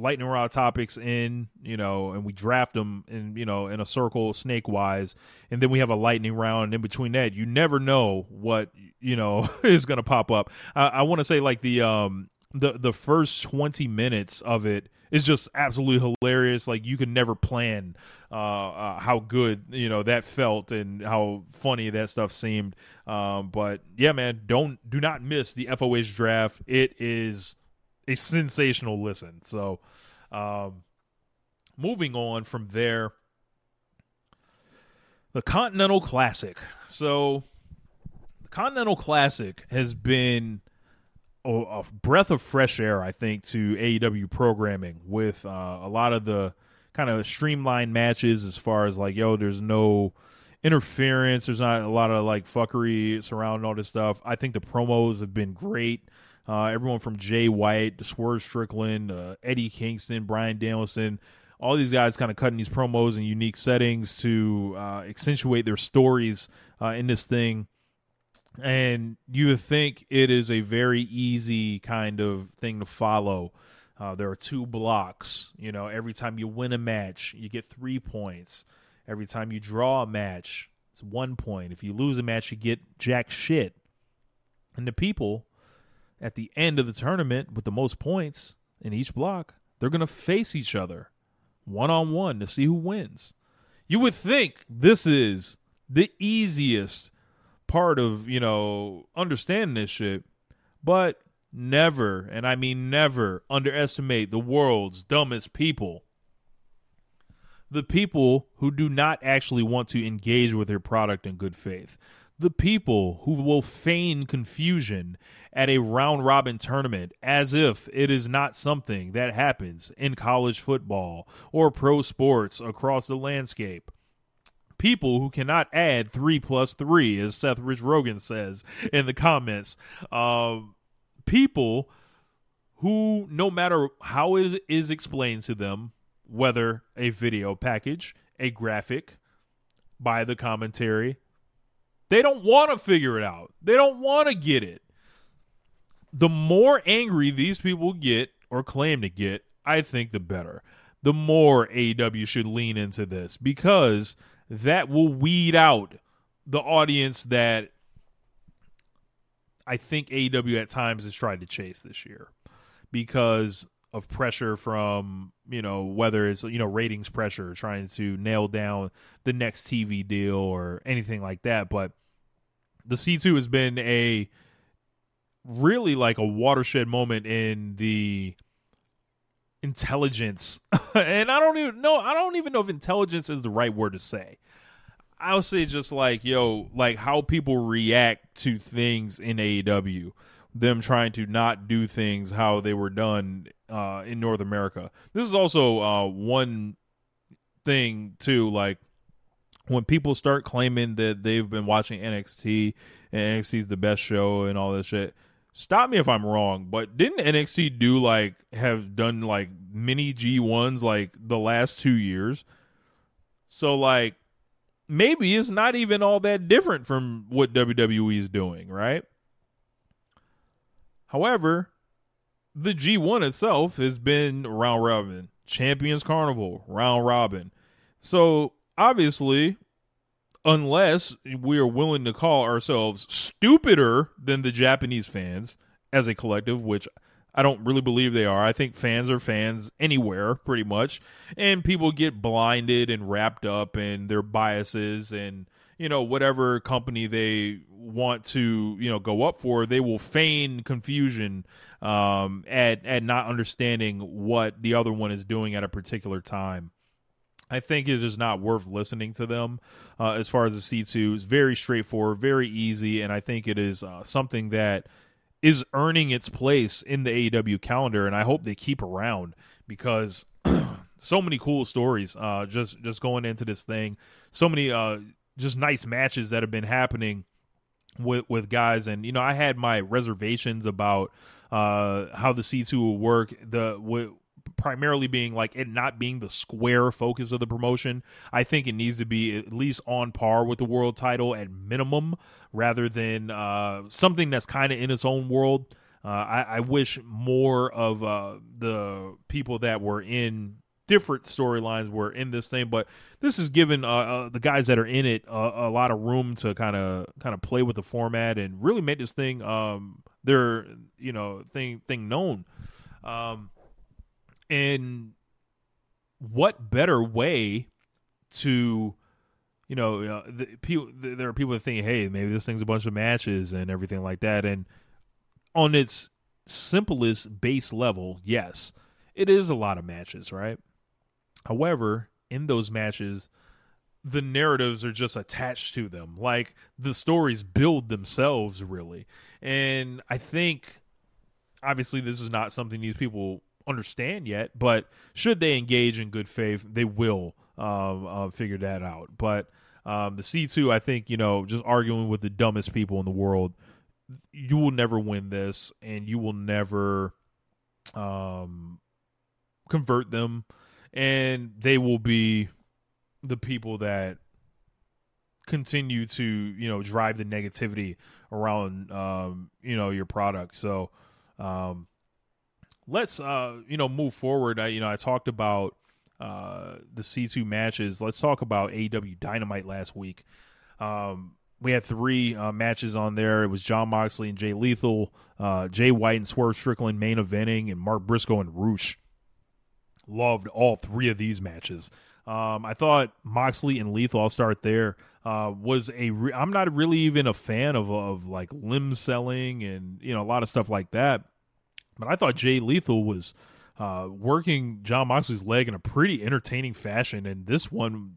lightning rod topics in, you know, and we draft them in, you know, in a circle snake wise, and then we have a lightning round And in between that. You never know what you know is going to pop up. I, I want to say like the um the the first twenty minutes of it is just absolutely hilarious. Like you can never plan uh, uh, how good you know that felt and how funny that stuff seemed. Um, but yeah, man, don't do not miss the FOH draft. It is a sensational listen. So, um, moving on from there, the Continental Classic. So, the Continental Classic has been a, a breath of fresh air, I think, to AEW programming with uh, a lot of the kind of streamlined matches as far as like, yo, there's no interference. There's not a lot of like fuckery surrounding all this stuff. I think the promos have been great. Uh, everyone from Jay White Swerve Strickland, uh, Eddie Kingston, Bryan Danielson, all these guys kind of cutting these promos in unique settings to uh, accentuate their stories uh, in this thing. and you would think it is a very easy kind of thing to follow. Uh, there are two blocks. You know, every time you win a match, you get three points. Every time you draw a match, it's one point. If you lose a match, you get jack shit. And the people at the end of the tournament with the most points in each block, they're going to face each other one on one to see who wins. You would think this is the easiest part of, you know, understanding this shit, but never, and I mean never, underestimate the world's dumbest people. The people who do not actually want to engage with your product in good faith. The people who will feign confusion at a round robin tournament as if it is not something that happens in college football or pro sports across the landscape people who cannot add three plus three, as Seth Rich Rogan says in the comments. Um, people who, no matter how it is explained to them, whether a video package, a graphic, by the commentary, they don't want to figure it out. They don't want to get it. The more angry these people get or claim to get, I think the better. The more AEW should lean into this because that will weed out the audience that I think AEW at times has tried to chase this year because of pressure from, you know, whether it's, you know, ratings pressure, trying to nail down the next TV deal or anything like that. But the C2 has been a really like a watershed moment in the intelligence. And i don't even know i don't even know if intelligence is the right word to say. I would say just like yo like how people react to things in aew them trying to not do things how they were done uh, in north america. This is also uh, one thing too like when people start claiming that they've been watching nxt and nxt is the best show and all this shit stop me if I'm wrong, but didn't NXT do like have done like mini G1s like the last 2 years? So like maybe it's not even all that different from what WWE is doing, right? However, the G1 itself has been round robin, Champions Carnival, round robin. So obviously, unless we are willing to call ourselves stupider than the Japanese fans as a collective, which I don't really believe they are. I think fans are fans anywhere, pretty much. And people get blinded and wrapped up in their biases and, you know, whatever company they want to, you know, go up for, they will feign confusion um, at, at not understanding what the other one is doing at a particular time. I think it is not worth listening to them uh, as far as the C2. It's very straightforward, very easy, and I think it is uh, something that is earning its place in the AEW calendar, and I hope they keep around because so many cool stories uh, just just going into this thing. So many uh, just nice matches that have been happening with with guys, and you know I had my reservations about uh, how the C two will work. The w- primarily being like it not being the square focus of the promotion. I think it needs to be at least on par with the world title at minimum, rather than uh, something that's kind of in its own world. Uh, I, I, wish more of uh, the people that were in different storylines were in this thing, but this has given uh, uh, the guys that are in it a lot of room to kind of kind of play with the format and really make this thing um, their you know thing thing known. Um, and what better way to you know, uh, the, people, there are people that think, hey, maybe this thing's a bunch of matches and everything like that. And on its simplest base level, yes, it is a lot of matches, right? However, in those matches, the narratives are just attached to them. Like the stories build themselves, really. And I think, obviously, this is not something these people understand yet, but should they engage in good faith, they will um, uh, figure that out. But um, the C2, I think, you know, just arguing with the dumbest people in the world, you will never win this and you will never um, convert them. And they will be the people that continue to you know drive the negativity around um, you know your product. So um, let's uh, you know move forward. I you know I talked about uh, the C two matches. Let's talk about AEW Dynamite last week. Um, we had three uh, matches on there. It was Jon Moxley and Jay Lethal, uh, Jay White and Swerve Strickland main eventing, and Mark Briscoe and Rush. Loved all three of these matches. Um, I thought Moxley and Lethal. I'll start there. Uh, was a re- I'm not really even a fan of of like limb selling and you know a lot of stuff like that. But I thought Jay Lethal was uh, working Jon Moxley's leg in a pretty entertaining fashion, and this one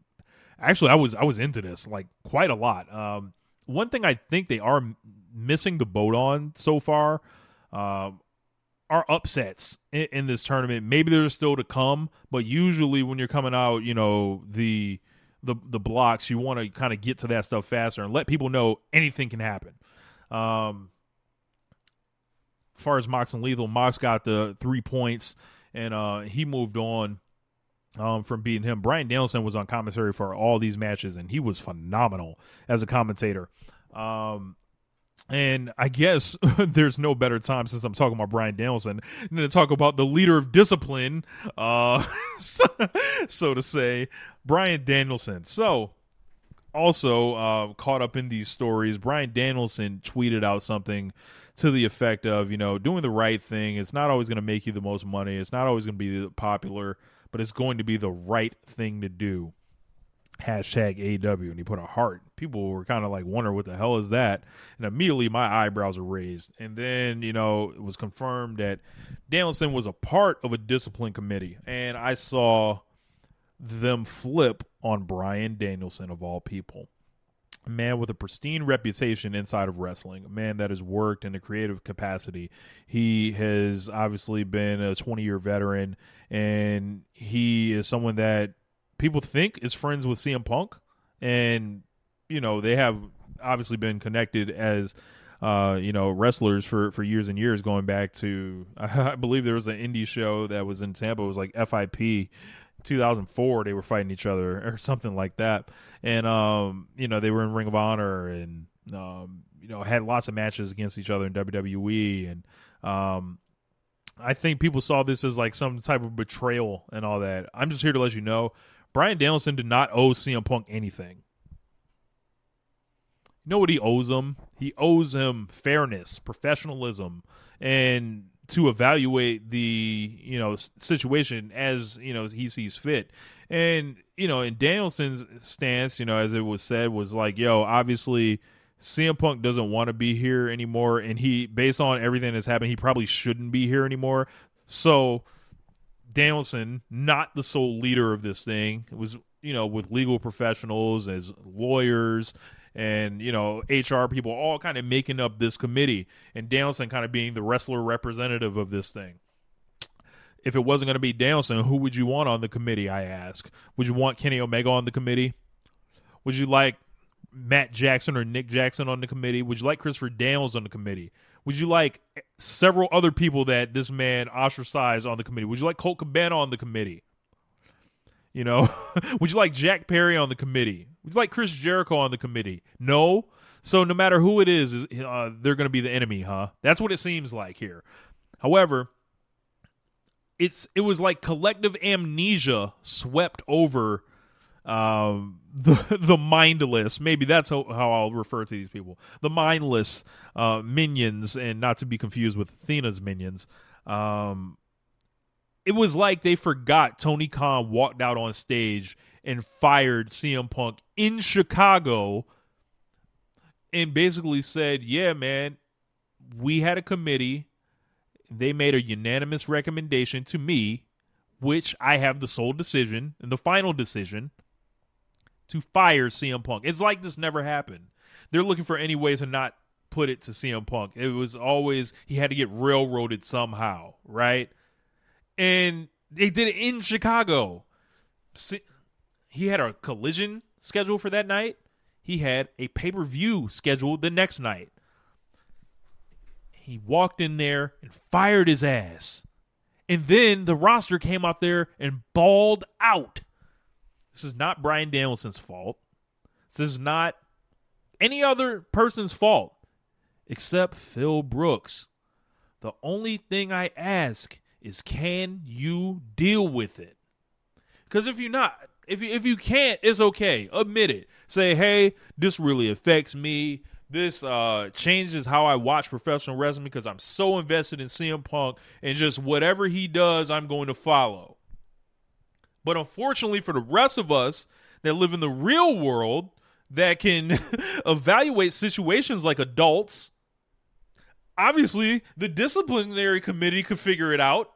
actually I was I was into this like quite a lot. Um, one thing I think they are missing the boat on so far um, are upsets in, in, this tournament. Maybe they're still to come, but usually when you're coming out, you know the the the blocks, you want to kind of get to that stuff faster and let people know anything can happen. Um, far as Mox and Lethal, Mox got the three points and uh, he moved on um, from beating him. Bryan Danielson was on commentary for all these matches, and he was phenomenal as a commentator. Um, and I guess there's no better time since I'm talking about Bryan Danielson than to talk about the leader of discipline, uh, so to say, Bryan Danielson. So, also uh, caught up in these stories, Brian Danielson tweeted out something to the effect of, you know, doing the right thing. It's not always going to make you the most money. It's not always going to be popular but it's going to be the right thing to do. Hashtag AW, and he put a heart. People were kind of like wondering what the hell is that, and immediately my eyebrows were raised. And then you know it was confirmed that Danielson was a part of a discipline committee, and I saw them flip on Bryan Danielson of all people a man with a pristine reputation inside of wrestling, a man that has worked in a creative capacity. He has obviously been a 20 year veteran, and he is someone that people think is friends with CM Punk. And, you know, they have obviously been connected as. Uh, you know, wrestlers for, for years and years, going back to I believe there was an indie show that was in Tampa. It was like FIP, 2004 they were fighting each other or something like that. And um you know they were in ring of honor and um you know had lots of matches against each other in WWE and um I think people saw this as like some type of betrayal and all that. I'm just here to let you know Bryan Danielson did not owe CM Punk anything. You know what he owes him? He owes him fairness professionalism and to evaluate the you know situation as you know he sees fit. And you know in danielson's stance you know as it was said was like yo obviously CM Punk doesn't want to be here anymore and he based on everything that's happened he probably shouldn't be here anymore. So Danielson not the sole leader of this thing it was you know with legal professionals as lawyers and you know HR people all kind of making up this committee, and Danielson kind of being the wrestler representative of this thing. If it wasn't going to be Danielson, who would you want on the committee? I ask. Would you want Kenny Omega on the committee? Would you like Matt Jackson or Nick Jackson on the committee? Would you like Christopher Daniels on the committee? Would you like several other people that this man ostracized on the committee? Would you like Colt Cabana on the committee? You know, would you like Jack Perry on the committee? Would like Chris Jericho on the committee? No. So no matter who it is, uh, they're going to be the enemy, huh? That's what it seems like here. However, it's it was like collective amnesia swept over um, the the mindless. Maybe that's how, how, I'll refer to these people. The mindless uh, minions, and not to be confused with Athena's minions. Um, it was like they forgot Tony Khan walked out on stage and fired CM Punk in Chicago and basically said, "Yeah, man, we had a committee. They made a unanimous recommendation to me, which I have the sole decision and the final decision to fire CM Punk." It's like this never happened. They're looking for any way to not put it to CM Punk. It was always he had to get railroaded somehow, right? and they did it in Chicago. He had a collision scheduled for that night. He had a pay per view scheduled the next night. He walked in there and fired his ass. And then the roster came out there and balled out. This is not Bryan Danielson's fault. This is not any other person's fault except Phil Brooks. The only thing I ask is can you deal with it? Because if you're not, if you, if you can't, it's okay. Admit it. Say, hey, this really affects me. This uh, changes how I watch professional wrestling because I'm so invested in CM Punk and just whatever he does, I'm going to follow. But unfortunately for the rest of us that live in the real world that can evaluate situations like adults, obviously the disciplinary committee could figure it out.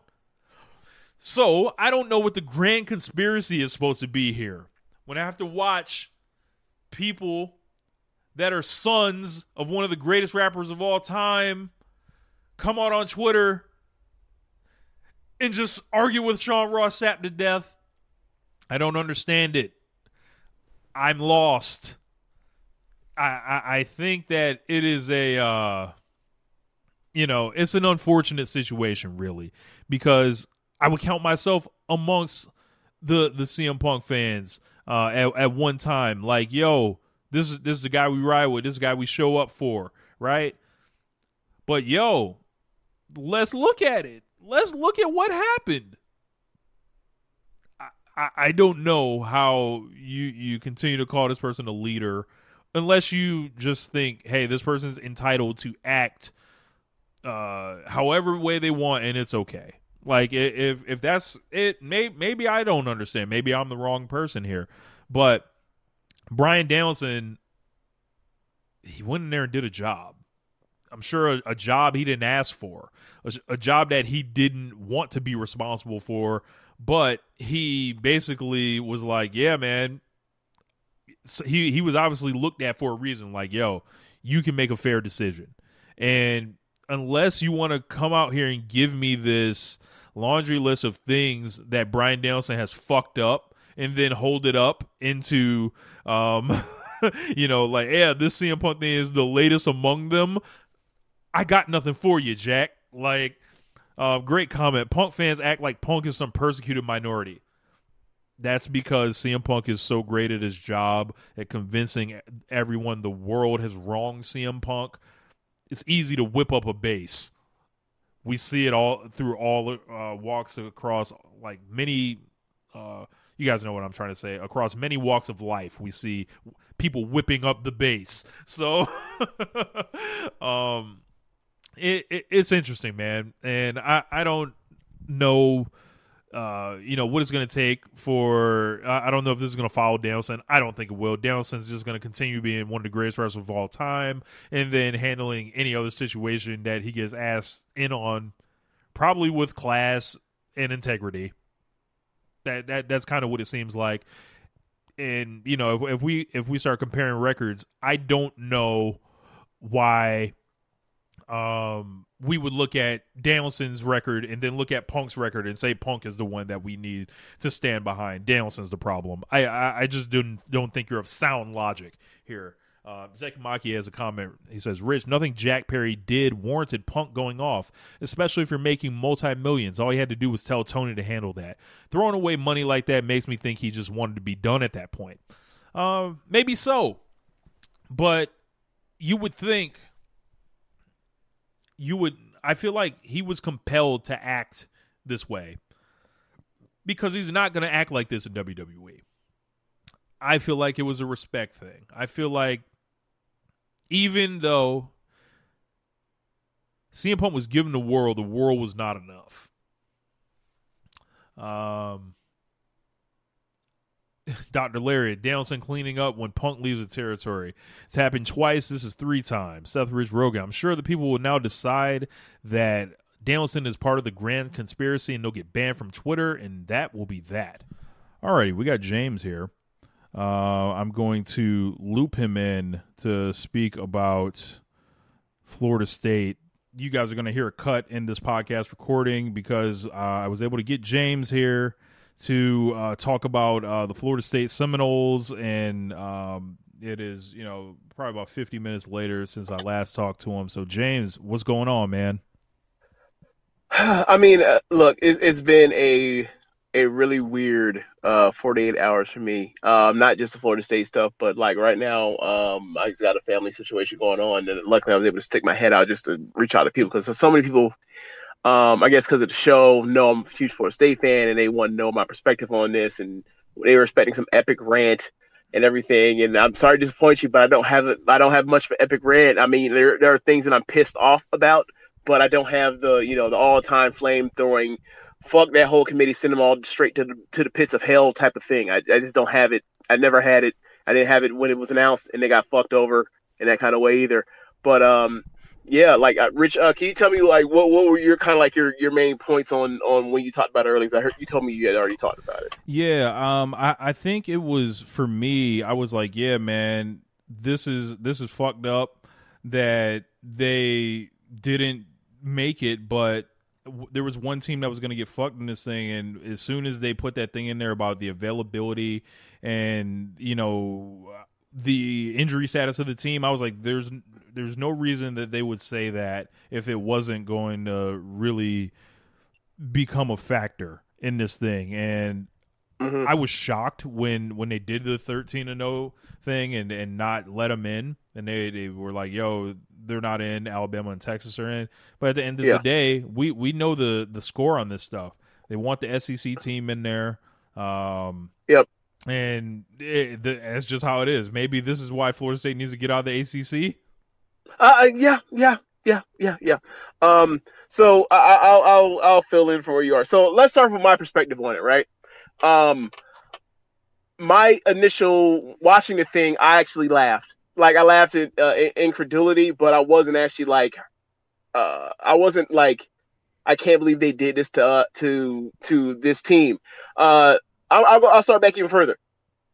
So I don't know what the grand conspiracy is supposed to be here. When I have to watch people that are sons of one of the greatest rappers of all time come out on Twitter and just argue with Sean Ross Sapp to death. I don't understand it. I'm lost. I, I, I think that it is a uh, you know it's an unfortunate situation really because I would count myself amongst the the CM Punk fans uh, at at one time. Like, yo, this is this is the guy we ride with. This is the guy we show up for, right? But yo, let's look at it. Let's look at what happened. I, I, I don't know how you you continue to call this person a leader unless you just think, hey, this person's entitled to act uh however way they want and it's okay. Like if if that's it, may, maybe I don't understand. Maybe I'm the wrong person here. But Bryan Danielson, he went in there and did a job. I'm sure a, a job he didn't ask for, a, a, job that he didn't want to be responsible for, but he basically was like, "Yeah, man." So he he was obviously looked at for a reason. Like, yo, you can make a fair decision, and unless you want to come out here and give me this laundry list of things that Bryan Danielson has fucked up and then hold it up into um you know like yeah this CM Punk thing is the latest among them. I got nothing for you Jack. Like uh, great comment. Punk fans act like Punk is some persecuted minority. That's because CM Punk is so great at his job at convincing everyone the world has wronged CM Punk. It's easy to whip up a base we see it all through all uh, walks across like many uh, you guys know what i'm trying to say. Across many walks of life we see people whipping up the base. So um it, it, it's interesting man. And i i don't know uh, you know what it's going to take for. I don't know if this is going to follow Danielson. I don't think it will. Danielson's just going to continue being one of the greatest wrestlers of all time, and then handling any other situation that he gets asked in on, probably with class and integrity. That that that's kind of what it seems like. And you know, if, if we if we start comparing records, I don't know why um, we would look at Danielson's record and then look at Punk's record and say Punk is the one that we need to stand behind. Danielson's the problem. I I, I just don't don't think you're of sound logic here. Uh, Zach Maki has a comment. He says, "Rich, nothing Jack Perry did warranted Punk going off, especially if you're making multi millions. All he had to do was tell Tony to handle that. Throwing away money like that makes me think he just wanted to be done at that point. Uh, maybe so, but you would think you would I feel like he was compelled to act this way because he's not going to act like this in WWE. I feel like it was a respect thing. I feel like even though CM Punk was given the world, the world was not enough. Um, Dr. Larry, Danielson cleaning up when Punk leaves the territory. It's happened twice. This is three times. Seth Rich Rogan. I'm sure the people will now decide that Danielson is part of the grand conspiracy and they'll get banned from Twitter, and that will be that. Alrighty, we got James here. Uh, I'm going to loop him in to speak about Florida State. You guys are going to hear a cut in this podcast recording because uh, I was able to get James here to uh, talk about uh, the Florida State Seminoles, and um, it is you know probably about 50 minutes later since I last talked to him. So James, what's going on, man? I mean, uh, look, it, has been a a really weird uh 48 hours for me. Um, not just the Florida State stuff, but like right now, um, I just got a family situation going on, and luckily I was able to stick my head out just to reach out to people because so many people, um, I guess because of the show, no, I'm a huge Florida State fan, and they want to know my perspective on this, and they were expecting some epic rant and everything. And I'm sorry to disappoint you, but I don't have it. I don't have much an epic rant. I mean, there there are things that I'm pissed off about, but I don't have the you know the all time flame throwing fuck that whole committee, send them all straight to the to the pits of hell type of thing. I, I just don't have it. I never had it. I didn't have it when it was announced and they got fucked over in that kind of way either. But um, yeah, like uh, Rich, uh, can you tell me like what what were your kind of like your your main points on on when you talked about it earlier? I heard you told me you had already talked about it. Yeah, um, I I think it was for me. I was like, yeah, man, this is this is fucked up that they didn't make it, but there was one team that was going to get fucked in this thing, and as soon as they put that thing in there about the availability and you know the injury status of the team, I was like, there's there's no reason that they would say that if it wasn't going to really become a factor in this thing, and. Mm-hmm. I was shocked when when they did the thirteen and zero oh thing and and not let them in, and they they were like, "Yo, they're not in. Alabama and Texas are in. But at the end of yeah. the day, we we know the the score on this stuff. They want the SEC team in there. Um, yep. And it, the, that's just how it is. Maybe this is why Florida State needs to get out of the ACC. Uh, yeah, yeah, yeah, yeah, yeah. Um, so I, will I'll I'll fill in for where you are. So let's start from my perspective on it, right? Um, my initial watching the thing, I actually laughed like I laughed at uh, incredulity, but I wasn't actually like, uh, I wasn't like, I can't believe they did this to uh, to to this team. Uh, I'll, I'll, I'll start back even further.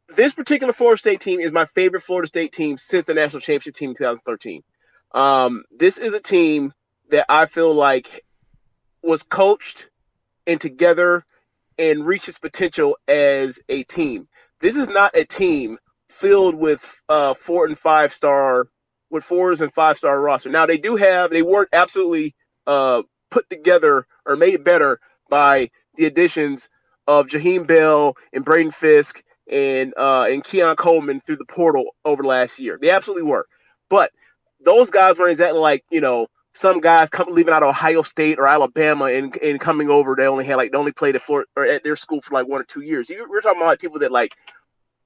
This particular Florida State team is my favorite Florida State team since the national championship team in 2013. Um, this is a team that I feel like was coached and together and reached its potential as a team. This is not a team filled with uh, four and five star with fours and five star roster. Now they do have they weren't absolutely uh, put together or made better by the additions of Jaheim Bell and Braden Fiske and uh, and Keon Coleman through the portal over last year. They absolutely were, but those guys weren't exactly like you know some guys come leaving out of Ohio State or Alabama and, and coming over. They only had like they only played at Florida or at their school for like one or two years. We're talking about like people that like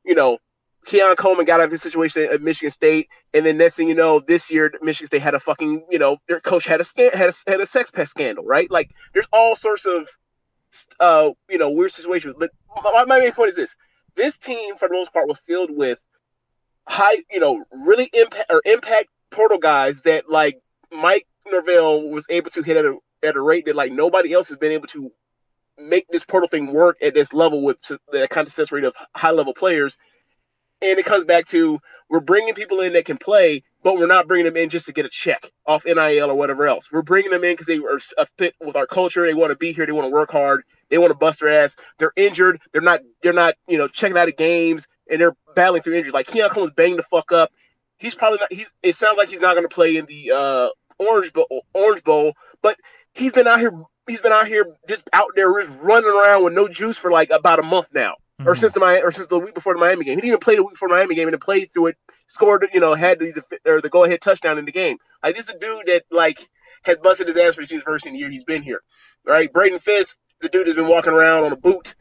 you know Keon Coleman got out of his situation at Michigan State, and then next thing you know, this year Michigan State had a fucking you know their coach had a scan had a, had a sex pest scandal, right? Like there's all sorts of uh you know weird situation. But my, my main point is this: this team for the most part was filled with high, you know, really impact or impact portal guys that like Mike Norvell was able to hit at a at a rate that like nobody else has been able to make this portal thing work at this level with the kind of success rate of high level players and it comes back to we're bringing people in that can play, but we're not bringing them in just to get a check off NIL or whatever else. We're bringing them in because they are a fit with our culture. They want to be here. They want to work hard. They want to bust their ass. They're injured. They're not. They're not. You know, checking out of games and they're battling through injury. Like Keon Coleman's banged the fuck up. He's probably not. He's. It sounds like he's not going to play in the uh, Orange Bowl. Orange Bowl, but he's been out here. He's been out here just out there just running around with no juice for like about a month now mm-hmm. or since the Miami, or since the week before the Miami game. He didn't even play the week before the Miami game, and played through it, scored, you know, had the or the go ahead touchdown in the game. Like this is a dude that like has busted his ass for his first in the year he's been here. Right? Braden Fiske, the dude has been walking around on a boot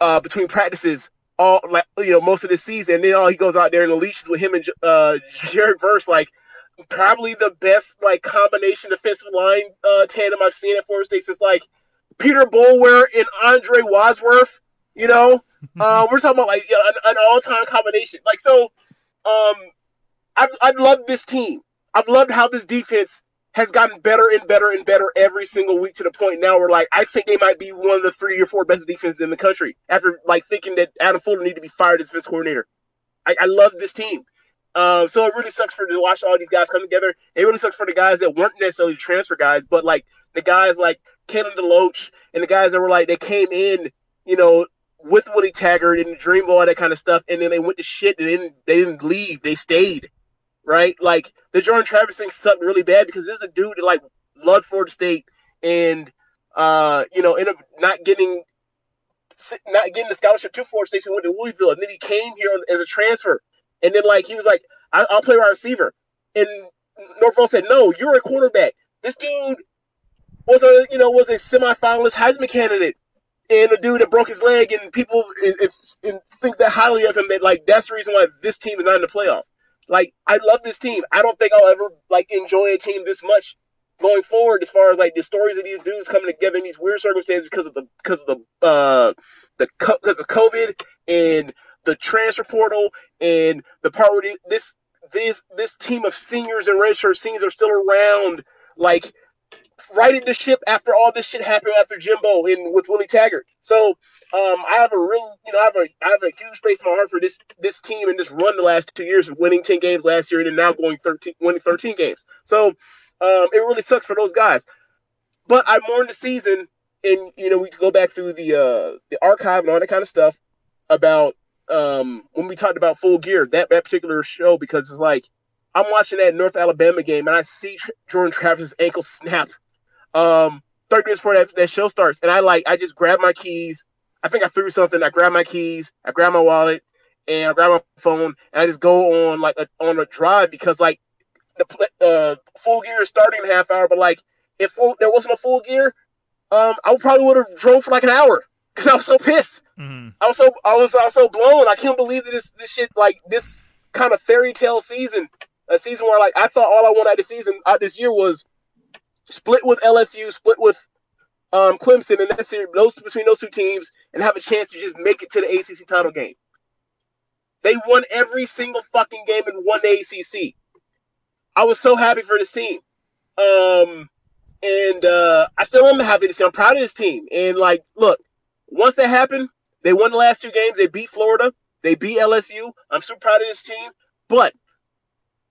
uh, between practices all like you know most of the season. And then all he goes out there and the leashes with him and uh, Jared Verse like probably the best like combination defensive line uh, tandem I've seen at Florida State since like Peter Boulware and Andre Wadsworth. You know, uh, we're talking about like you know, an, an all-time combination. Like so, um, I've I've loved this team. I've loved how this defense has gotten better and better and better every single week to the point now where like I think they might be one of the three or four best defenses in the country after like thinking that Adam Fuller needed to be fired as defense coordinator. I, I love this team. Uh, so it really sucks for to watch all these guys come together. It really sucks for the guys that weren't necessarily transfer guys, but like the guys like Kalen DeLoach and the guys that were like they came in, you know, with Willie Taggart and Dream Ball, that kind of stuff, and then they went to shit and then they didn't leave. They stayed. Right? Like the Jordan Travis thing sucked really bad because this is a dude that like loved Florida State and uh, you know, ended up not getting not getting the scholarship to Florida State, he went to Louisville, and then he came here as a transfer. And then like he was like, I- will play wide receiver, and Norvell said, No, you're a quarterback. This dude was a you know was a semifinalist Heisman candidate, and a dude that broke his leg, and people think that highly of him. That like that's the reason why this team is not in the playoff. Like I love this team. I don't think I'll ever like enjoy a team this much going forward as far as like the stories of these dudes coming together in these weird circumstances because of the because of the uh the because of COVID and the transfer portal and the part where this this this team of seniors and redshirt seniors are still around like righting the ship after all this shit happened after Jimbo and with Willie Taggart. So um, I have a real, you know, I have a I have a huge space in my heart for this this team and this run the last two years, winning ten games last year and then now going thirteen, winning thirteen games. So um, it really sucks for those guys. But I mourn the season, and you know we go back through the uh, the archive and all that kind of stuff about um, when we talked about Full Gear that that particular show because it's like I'm watching that North Alabama game and I see Jordan Travis' ankle snap um, 30 minutes before that, that show starts. And I like, I just grab my keys. I think I threw something. I grab my keys, I grab my wallet, and I grab my phone, and I just go on like a, on a drive because like the uh, full gear is starting in half hour, but like if full, there wasn't a full gear, um, I probably would have drove for like an hour because I was so pissed. Mm-hmm. I was so I was I was so blown. I can't believe that this this shit like this kind of fairy tale season, a season where like I thought all I wanted out of the season out this year was split with LSU, split with um, Clemson, and that's those between those two teams, and have a chance to just make it to the ACC title game. They won every single fucking game and won the ACC. I was so happy for this team, um, and uh, I still am happy to see. I'm proud of this team, and like, look, once that happened, they won the last two games. They beat Florida. They beat LSU. I'm super proud of this team, but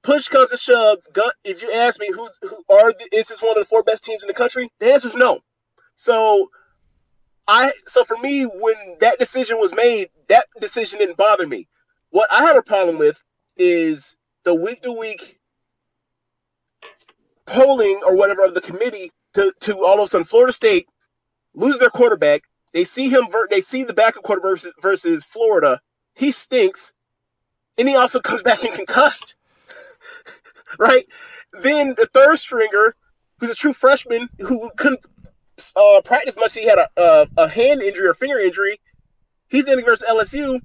push comes to shove, if you ask me who who are the, is this one of the four best teams in the country, the answer is no. So I so for me when that decision was made, that decision didn't bother me. What I had a problem with is the week to week polling or whatever of the committee to, to all of a sudden Florida State lose their quarterback. They see him. They see the backup quarterback versus, versus Florida. He stinks, and he also comes back and concussed right? Then the third stringer, who's a true freshman who couldn't uh, practice much, he had a, a, a hand injury or finger injury. He's in versus LSU.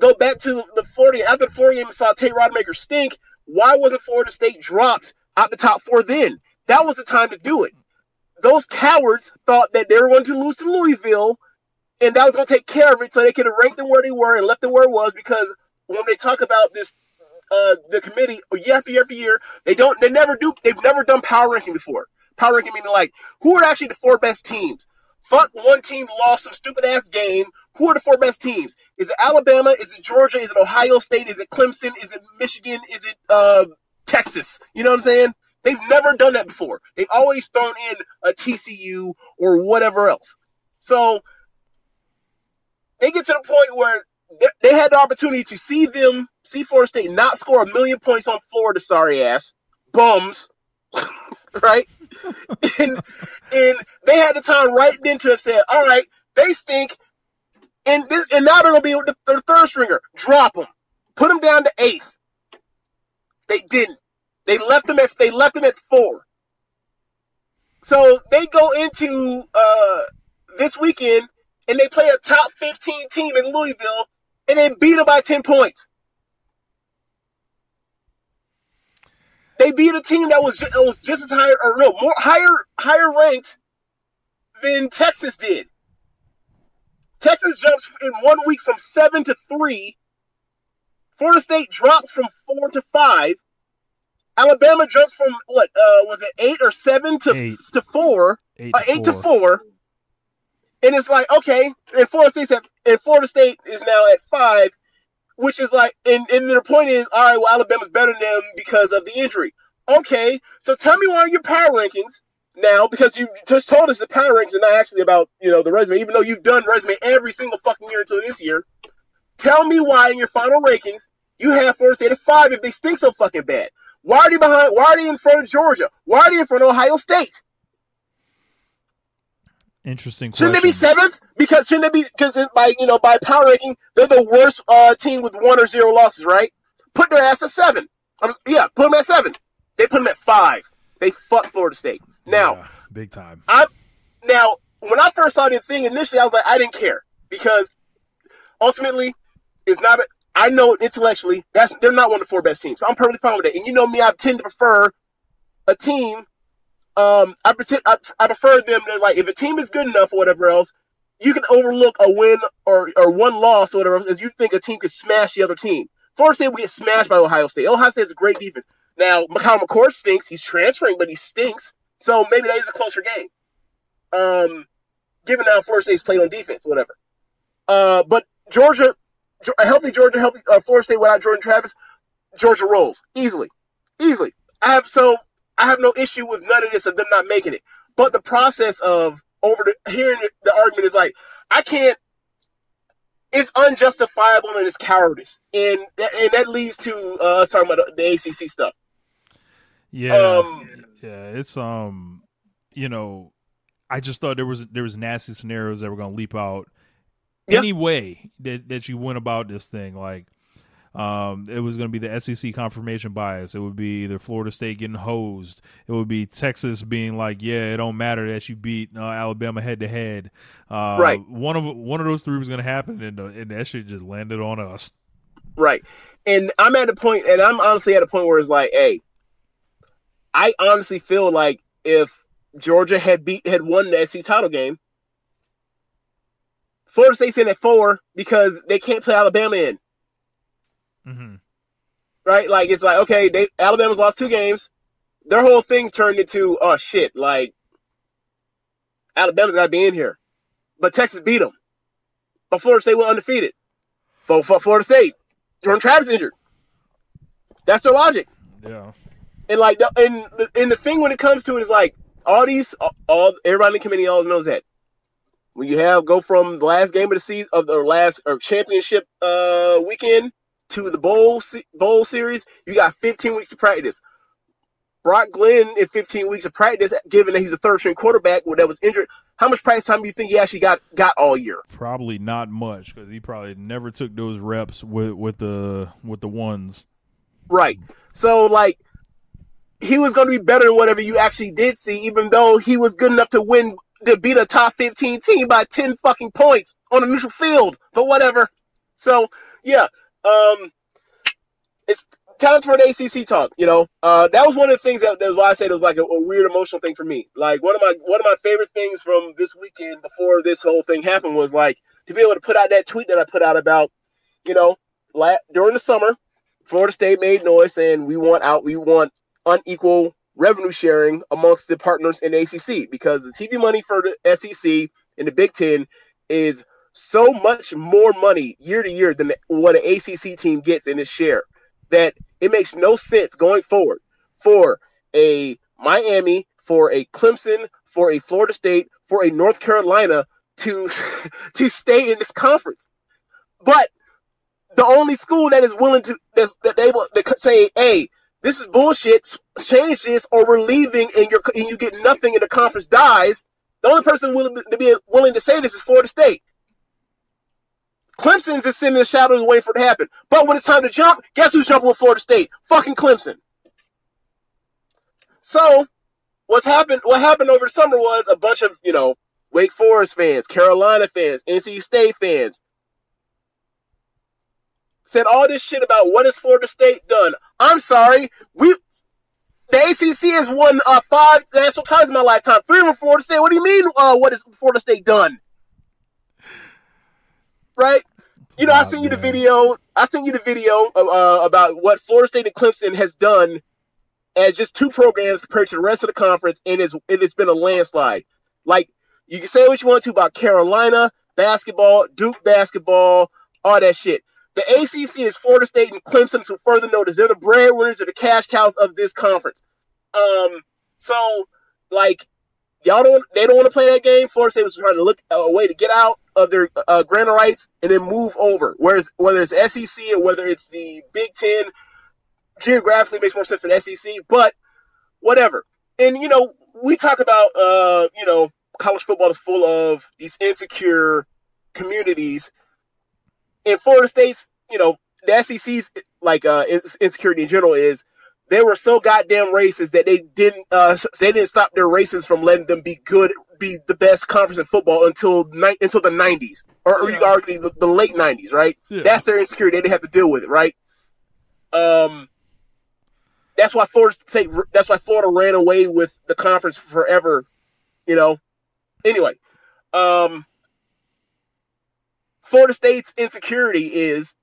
Go back to the Florida after the Florida game, saw Tate Rodemaker stink. Why wasn't Florida State dropped out the top four then? That was the time to do it. Those cowards thought that they were going to lose to Louisville, and that was going to take care of it, so they could have ranked them where they were and left them where it was. Because when they talk about this uh, the committee year after year after year. They don't. They never do. They've never done power ranking before. Power ranking meaning like who are actually the four best teams. Fuck one team lost some stupid ass game. Who are the four best teams? Is it Alabama? Is it Georgia? Is it Ohio State? Is it Clemson? Is it Michigan? Is it uh, Texas? You know what I'm saying? They've never done that before. They've always thrown in a TCU or whatever else. So they get to the point where they had the opportunity to see them, see Florida State not score a million points on Florida, sorry ass bums, right? and and they had the time right then to have said, all right, they stink, and this, and now they're gonna be the, the third stringer. Drop them, put them down to eighth. They didn't. They left them at they left them at four. So they go into uh, this weekend and they play a top 15 team in Louisville and they beat them by 10 points. They beat a team that was just, was just as high or no more higher higher ranked than Texas did. Texas jumps in one week from seven to three. Florida State drops from four to five. Alabama jumps from what uh, was it eight or seven to eight. to four, eight, uh, to, eight four. to four. And it's like, okay, and Florida State's at, and Florida State is now at five, which is like, and, and their point is, all right, well, Alabama's better than them because of the injury. Okay, so tell me why your power rankings now, because you just told us the power rankings are not actually about, you know, the resume, even though you've done resume every single fucking year until this year. Tell me why in your final rankings you have Florida State at five if they stink so fucking bad. Why are they behind? Why are they in front of Georgia? Why are they in front of Ohio State? Interesting. Shouldn't they be seventh? Because shouldn't they be because by you know by power ranking they're the worst uh, team with one or zero losses, right? Put their ass at seven. I'm, yeah, put them at seven. They put them at five. They fucked Florida State. Now, Yeah, big time. I now when I first saw the thing initially, I was like, I didn't care because ultimately, it's not. A, I know intellectually that's they're not one of the four best teams. So I'm perfectly fine with it. And you know me, I tend to prefer a team. Um, I pretend I, I prefer them to like if a team is good enough or whatever else, you can overlook a win or or one loss or whatever else, as you think a team could smash the other team. Florida State we get smashed by Ohio State. Ohio State has a great defense. Now, Kyle McCord stinks. He's transferring, but he stinks. So maybe that is a closer game. Um, given how Florida State's played on defense, whatever. Uh, but Georgia, a healthy Georgia, healthy uh, Florida State without Jordan Travis, Georgia rolls easily, easily. I have so I have no issue with none of this of them not making it. But the process of over the hearing the argument is like I can't. It's unjustifiable and it's cowardice, and that, and that leads to uh, us talking about the, ACC stuff. Yeah, Um, yeah. It's um, you know, I just thought there was there was nasty scenarios that were going to leap out any way that that you went about this thing. Like, um, it was going to be the SEC confirmation bias. It would be either Florida State getting hosed. It would be Texas being like, yeah, it don't matter that you beat uh, Alabama head to head. Uh, Right. One of one of those three was going to happen, and, uh, and that shit just landed on us. Right. And I'm at a point, and I'm honestly at a point where it's like, hey, I honestly feel like if Georgia had beat had won the SEC title game, Florida State's in at four because they can't play Alabama in. Hmm Right? Like it's like, okay, they Alabama's lost two games. Their whole thing turned into, oh shit, like Alabama's gotta be in here. But Texas beat them. But Florida State went undefeated. For, for Florida State. Jordan Travis injured. That's their logic. Yeah. And like, the, and the, and the thing when it comes to it is like all these, all everybody in the committee always knows that when you have go from the last game of the season of the last or championship uh weekend to the bowl bowl series, you got 15 weeks to practice. Brock Glenn in 15 weeks of practice, given that he's a third string quarterback that was injured, how much practice time do you think he actually got got all year? Probably not much because he probably never took those reps with with the with the ones. Right. So like he was going to be better than whatever you actually did see, even though he was good enough to win to beat a top 15 team by 10 fucking points on a neutral field. But whatever. So yeah, um, it's time for the ACC talk. You know, uh, that was one of the things that that's why I said it was like a, a weird emotional thing for me. Like one of my one of my favorite things from this weekend before this whole thing happened was like to be able to put out that tweet that I put out about, you know, la- during the summer, Florida State made noise saying we want out, we want unequal revenue sharing amongst the partners in ACC because the TV money for the SEC and the Big Ten is so much more money year to year than what an ACC team gets in its share that it makes no sense going forward for a Miami, for a Clemson, for a Florida State, for a North Carolina to to stay in this conference. But the only school that is willing to that's, that they will could say, "Hey, this is bullshit. Change this, or we're leaving, and you're and you get nothing, and the conference dies." The only person willing to be willing to say this is Florida State. Clemson's just sitting in the shadows waiting for it to happen. But when it's time to jump, guess who's jumping with Florida State? Fucking Clemson. So, what's happened? What happened over the summer was a bunch of you know Wake Forest fans, Carolina fans, NC State fans said all this shit about what has Florida State done. I'm sorry, we the ACC has won uh, five national titles in my lifetime. Three of them Florida State. What do you mean? Uh, what has Florida State done? Right? You know, I sent you the video. I sent you the video uh, about what Florida State and Clemson has done as just two programs compared to the rest of the conference, and it's and it's been a landslide. Like you can say what you want to about Carolina basketball, Duke basketball, all that shit. The ACC is Florida State and Clemson to further notice. They're the breadwinners or the cash cows of this conference. Um, so like y'all don't they don't want to play that game. Florida State was trying to look a way to get out of their uh, grant rights and then move over. Whereas whether it's SEC or whether it's the Big Ten, geographically makes more sense for the SEC. But whatever. And you know we talk about uh you know college football is full of these insecure communities. In Florida State's, you know, the SEC's like uh, insecurity in general is they were so goddamn racist that they didn't uh, they didn't stop their racists from letting them be good, be the best conference in football until ni- until the '90s, or, or you argue the, the late '90s, right? Yeah. That's their insecurity. They didn't have to deal with it, right? Um, that's why Florida State. That's why Florida ran away with the conference forever. You know. Anyway, um, Florida State's insecurity is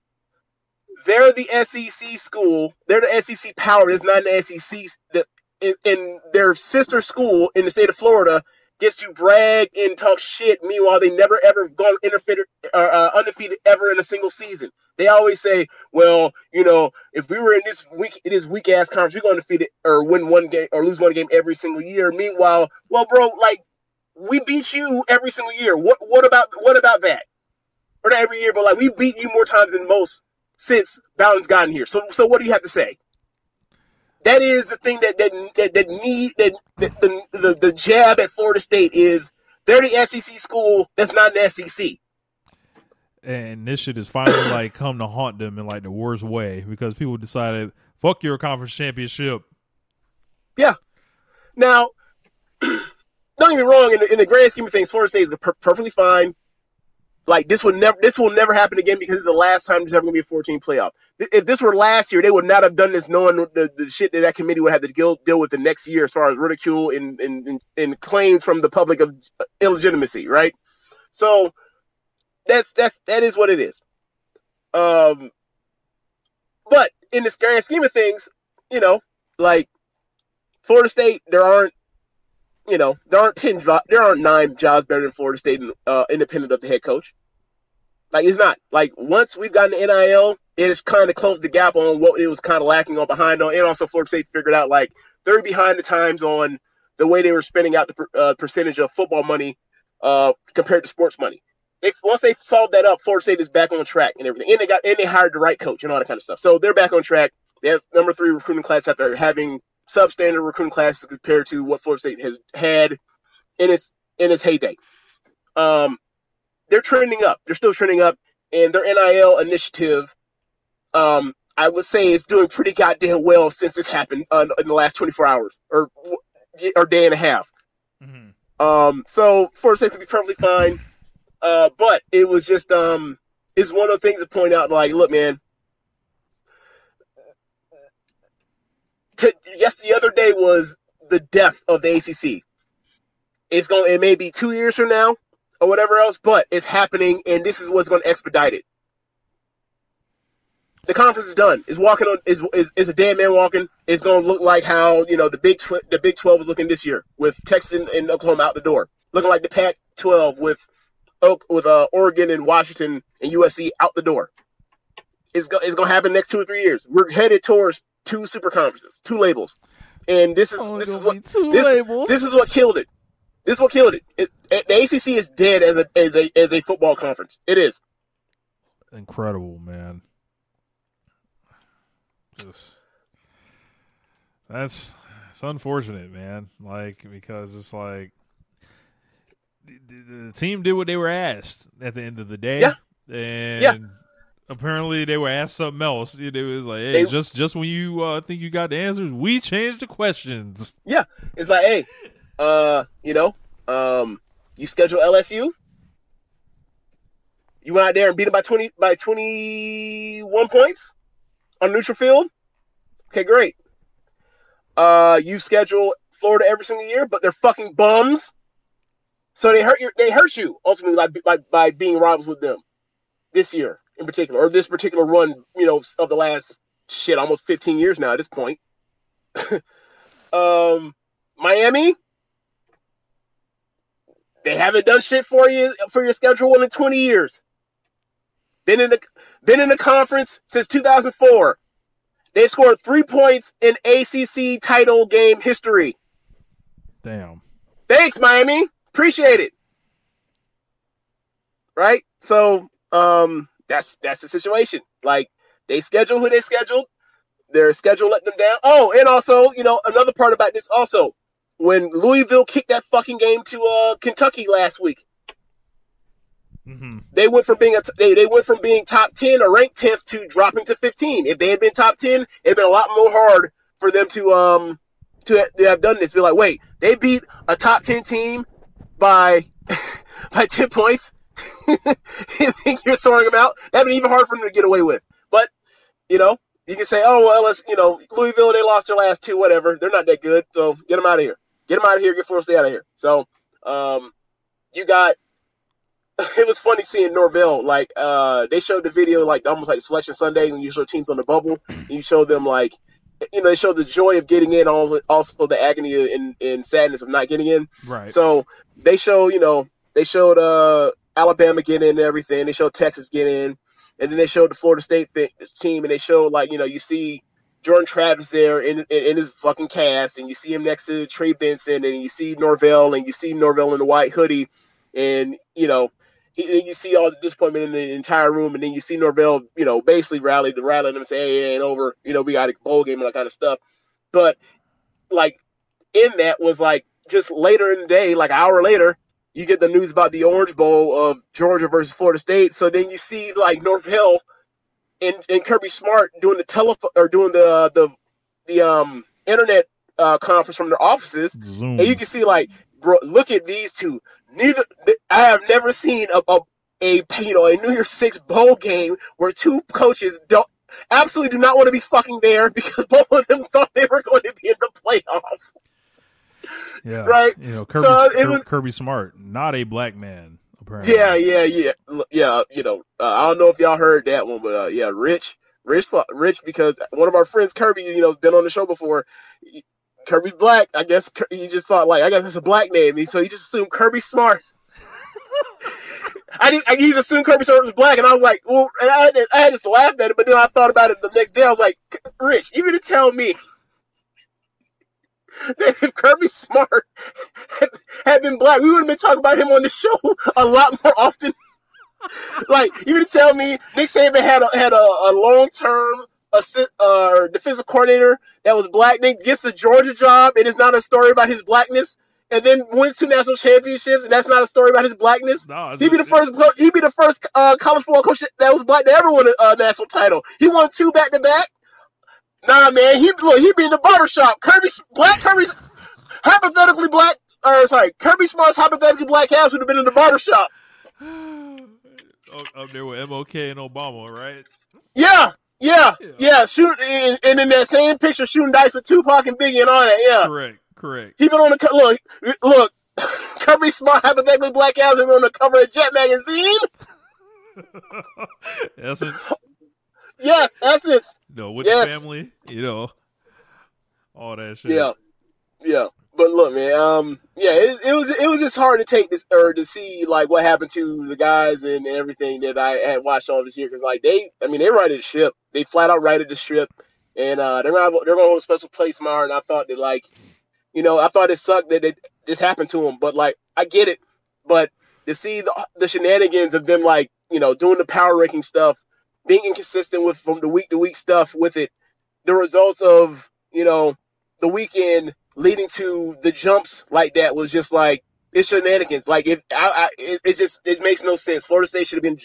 they're the SEC school. They're the SEC power. It's not an SEC that in, in their sister school in the state of Florida gets to brag and talk shit. Meanwhile, they never ever gone undefeated, uh, uh, undefeated ever in a single season. They always say, "Well, you know, if we were in this week, this weak ass conference, we're going to defeat it or win one game or lose one game every single year." Meanwhile, well, bro, like we beat you every single year. What what about what about that? Or not every year, but like we beat you more times than most since Bowden's gotten here. So so what do you have to say? That is the thing that that that, that need that, that the, the the jab at Florida State is they're the SEC school that's not an SEC. And this shit is finally like come to haunt them in like the worst way because people decided fuck your conference championship. Yeah. Now, don't get me wrong. In the, in the grand scheme of things, Florida State is per- perfectly fine. Like this will never, this will never happen again because it's the last time there's ever gonna be a 14 playoff. If this were last year, they would not have done this, knowing the, the shit that that committee would have to deal, deal with the next year, as far as ridicule and, and and claims from the public of illegitimacy, right? So that's that's that is what it is. Um, but in this grand scheme of things, you know, like Florida State, there aren't, you know, there aren't ten, there aren't nine jobs better than Florida State, uh, independent of the head coach. Like it's not. Like once we've gotten the NIL, it has kind of closed the gap on what it was kind of lacking on behind on, and also Florida State figured out like they're behind the times on the way they were spending out the uh, percentage of football money uh, compared to sports money. They once they solved that up, Florida State is back on track and everything, and they got and they hired the right coach and all that kind of stuff. So they're back on track. They have number three recruiting class after having substandard recruiting classes compared to what Florida State has had in its in its heyday. Um, they're trending up. They're still trending up, and their NIL initiative, um, I would say, it's doing pretty goddamn well since this happened uh, in the last 24 hours or or day and a half. Um, so Florida State to be perfectly fine, uh, but it was just um, it's one of the things to point out. Like, look, man. To, yes, the other day was the death of the ACC. It's going. It may be two years from now or whatever else, but it's happening, and this is what's going to expedite it. The conference is done. Is walking on is, is is a dead man walking. It's going to look like how you know the big tw- the Big Twelve was looking this year with Texas and, and Oklahoma out the door, looking like the Pac twelve with Oak with uh, Oregon and Washington and USC out the door. It's go- it's going to happen next two or three years. We're headed towards two super conferences, two labels, and this is Oh, this is what be two this, labels. this is what killed it. This is what killed it. it. it- The ACC is dead as a as a as a football conference. It is. Incredible, man. Just that's it's unfortunate, man. Like because it's like the, the, team did what they were asked at the end of the day. Yeah. And Yeah. apparently they were asked something else. It was like, hey, They- just just when you uh, think you got the answers, we changed the questions. Yeah, it's like, hey, uh, you know, um, you schedule LSU. You went out there and beat them by twenty by twenty one points on neutral field. Okay, great. Uh, you schedule Florida every single year, but they're fucking bums. So they hurt you. They hurt you ultimately by, by, by being rivals with them this year in particular, or this particular run. You know, of the last shit almost fifteen years now at this point. um, Miami, they haven't done shit for you for your schedule in 20 years. Been in the been in the conference since 2004. They scored three points in ACC title game history. Damn. Thanks, Miami. Appreciate it. Right? So, um, that's that's the situation. Like they schedule who they scheduled. Their schedule let them down. Oh, and also, you know, another part about this also, when Louisville kicked that fucking game to uh Kentucky last week. Mm-hmm. They went from being a they, they went from being top ten or ranked tenth to dropping to fifteen. If they had been top ten, it'd been a lot more hard for them to um to, ha- to have done this. Be like, wait, they beat a top ten team by by ten points. you think you're throwing them out? That'd be even hard for them to get away with. But you know, you can say, oh well, let's you know, Louisville they lost their last two, whatever. They're not that good, so get them out of here. Get them out of here. Get Florida State out of here. So, um, you got. It was funny seeing Norvell. Like, uh, they showed the video like almost like Selection Sunday when you show teams on the bubble. And you show them like, you know, they show the joy of getting in, also the agony and, and sadness of not getting in. Right. So they show, you know, they showed uh Alabama getting in and everything. They showed Texas getting in, and then they showed the Florida State th- team, and they showed like you know you see Jordan Travis there in, in in his fucking cast, and you see him next to Trey Benson, and you see Norvell, and you see Norvell in the white hoodie, and you know. You see all the disappointment in the entire room, and then you see Norvell, you know, basically rally the rally them and say, "Hey, it ain't over." You know, we got a bowl game and that kind of stuff. But like in that was like just later in the day, like an hour later, you get the news about the Orange Bowl of Georgia versus Florida State. So then you see like Norvell and, and Kirby Smart doing the telephone or doing the the the um internet uh, conference from their offices, Zoom. and you can see like, bro, look at these two. Neither I have never seen a a, a you know a New Year's Six bowl game where two coaches don't absolutely do not want to be fucking there because both of them thought they were going to be in the playoffs. yeah. right. You know, Kirby, So it was- Kirby Smart, not a black man. Apparently. Yeah, yeah, yeah, yeah. You know, uh, I don't know if y'all heard that one, but uh, yeah, Rich, Rich, Rich, because one of our friends, Kirby, you know, been on the show before. Kirby's black. I guess he just thought like, I guess it's a black name, so he just assumed Kirby Smart. I. I, assumed Kirby Smart was black, and I was like, well, and I, I just laughed at it, but then I thought about it the next day. I was like, Rich, even to tell me that if Kirby Smart had, been black, we would have been talking about him on the show a lot more often. like you to tell me Nick Saban had a, had a, a long term uh, defensive coordinator that was black, then gets the Georgia job, and it's not a story about his blackness, and then wins two national championships, and that's not a story about his blackness. No, He'd be the first. He'd be the first uh, college football coach that was black to ever win a uh, national title. He won two back to back. Nah, man, he look, he be in the barbershop. Kirby Black Kirby's hypothetically black, or sorry, Kirby Smart's hypothetically black ass would have been in the barbershop. Up there with MLK and Obama, right? Yeah, yeah, Yeah. yeah. Shoot, and, and in that same picture, shooting dice with Tupac and Biggie and all that. Yeah, Correct, correct. he been on the co- look, look. Kirby Smart, hypothetically black ass, been on the cover of Jet magazine. Essence, Yes, Essence. No, with Yes. the family, you know, all that shit. Yeah, yeah. But look, man. Um, yeah, it, it was it was just hard to take this or to see like what happened to the guys and everything that I had watched all this year because like they, I mean, they righted the ship. They flat out righted the ship, and uh, they're gonna they're gonna hold a special place tomorrow. And I thought that like, you know, I thought it sucked that it, this happened to them, but like I get it. But to see the the shenanigans of them like you know doing the power ranking stuff, being inconsistent with from the week to week stuff with it, the results of you know the weekend leading to the jumps like that was just like it's shenanigans. Like if I, I it, just it makes no sense. Florida State should have been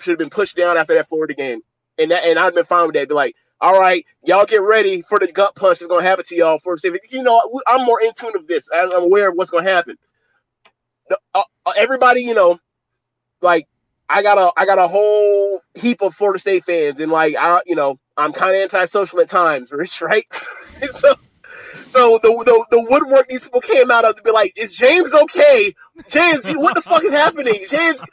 should have been pushed down after that Florida game, and that and I've been fine with that. Be like, all right, y'all get ready for the gut punch that's gonna happen to y'all. Florida State, you know, I'm more in tune of this. I'm aware of what's gonna happen. The- uh, uh, everybody, you know, like I got a I got a whole heap of Florida State fans, and like I, you know, I'm kind of antisocial at times, right? So, so the, the the woodwork these people came out of to be like, is James okay? James, what the fuck is happening? James,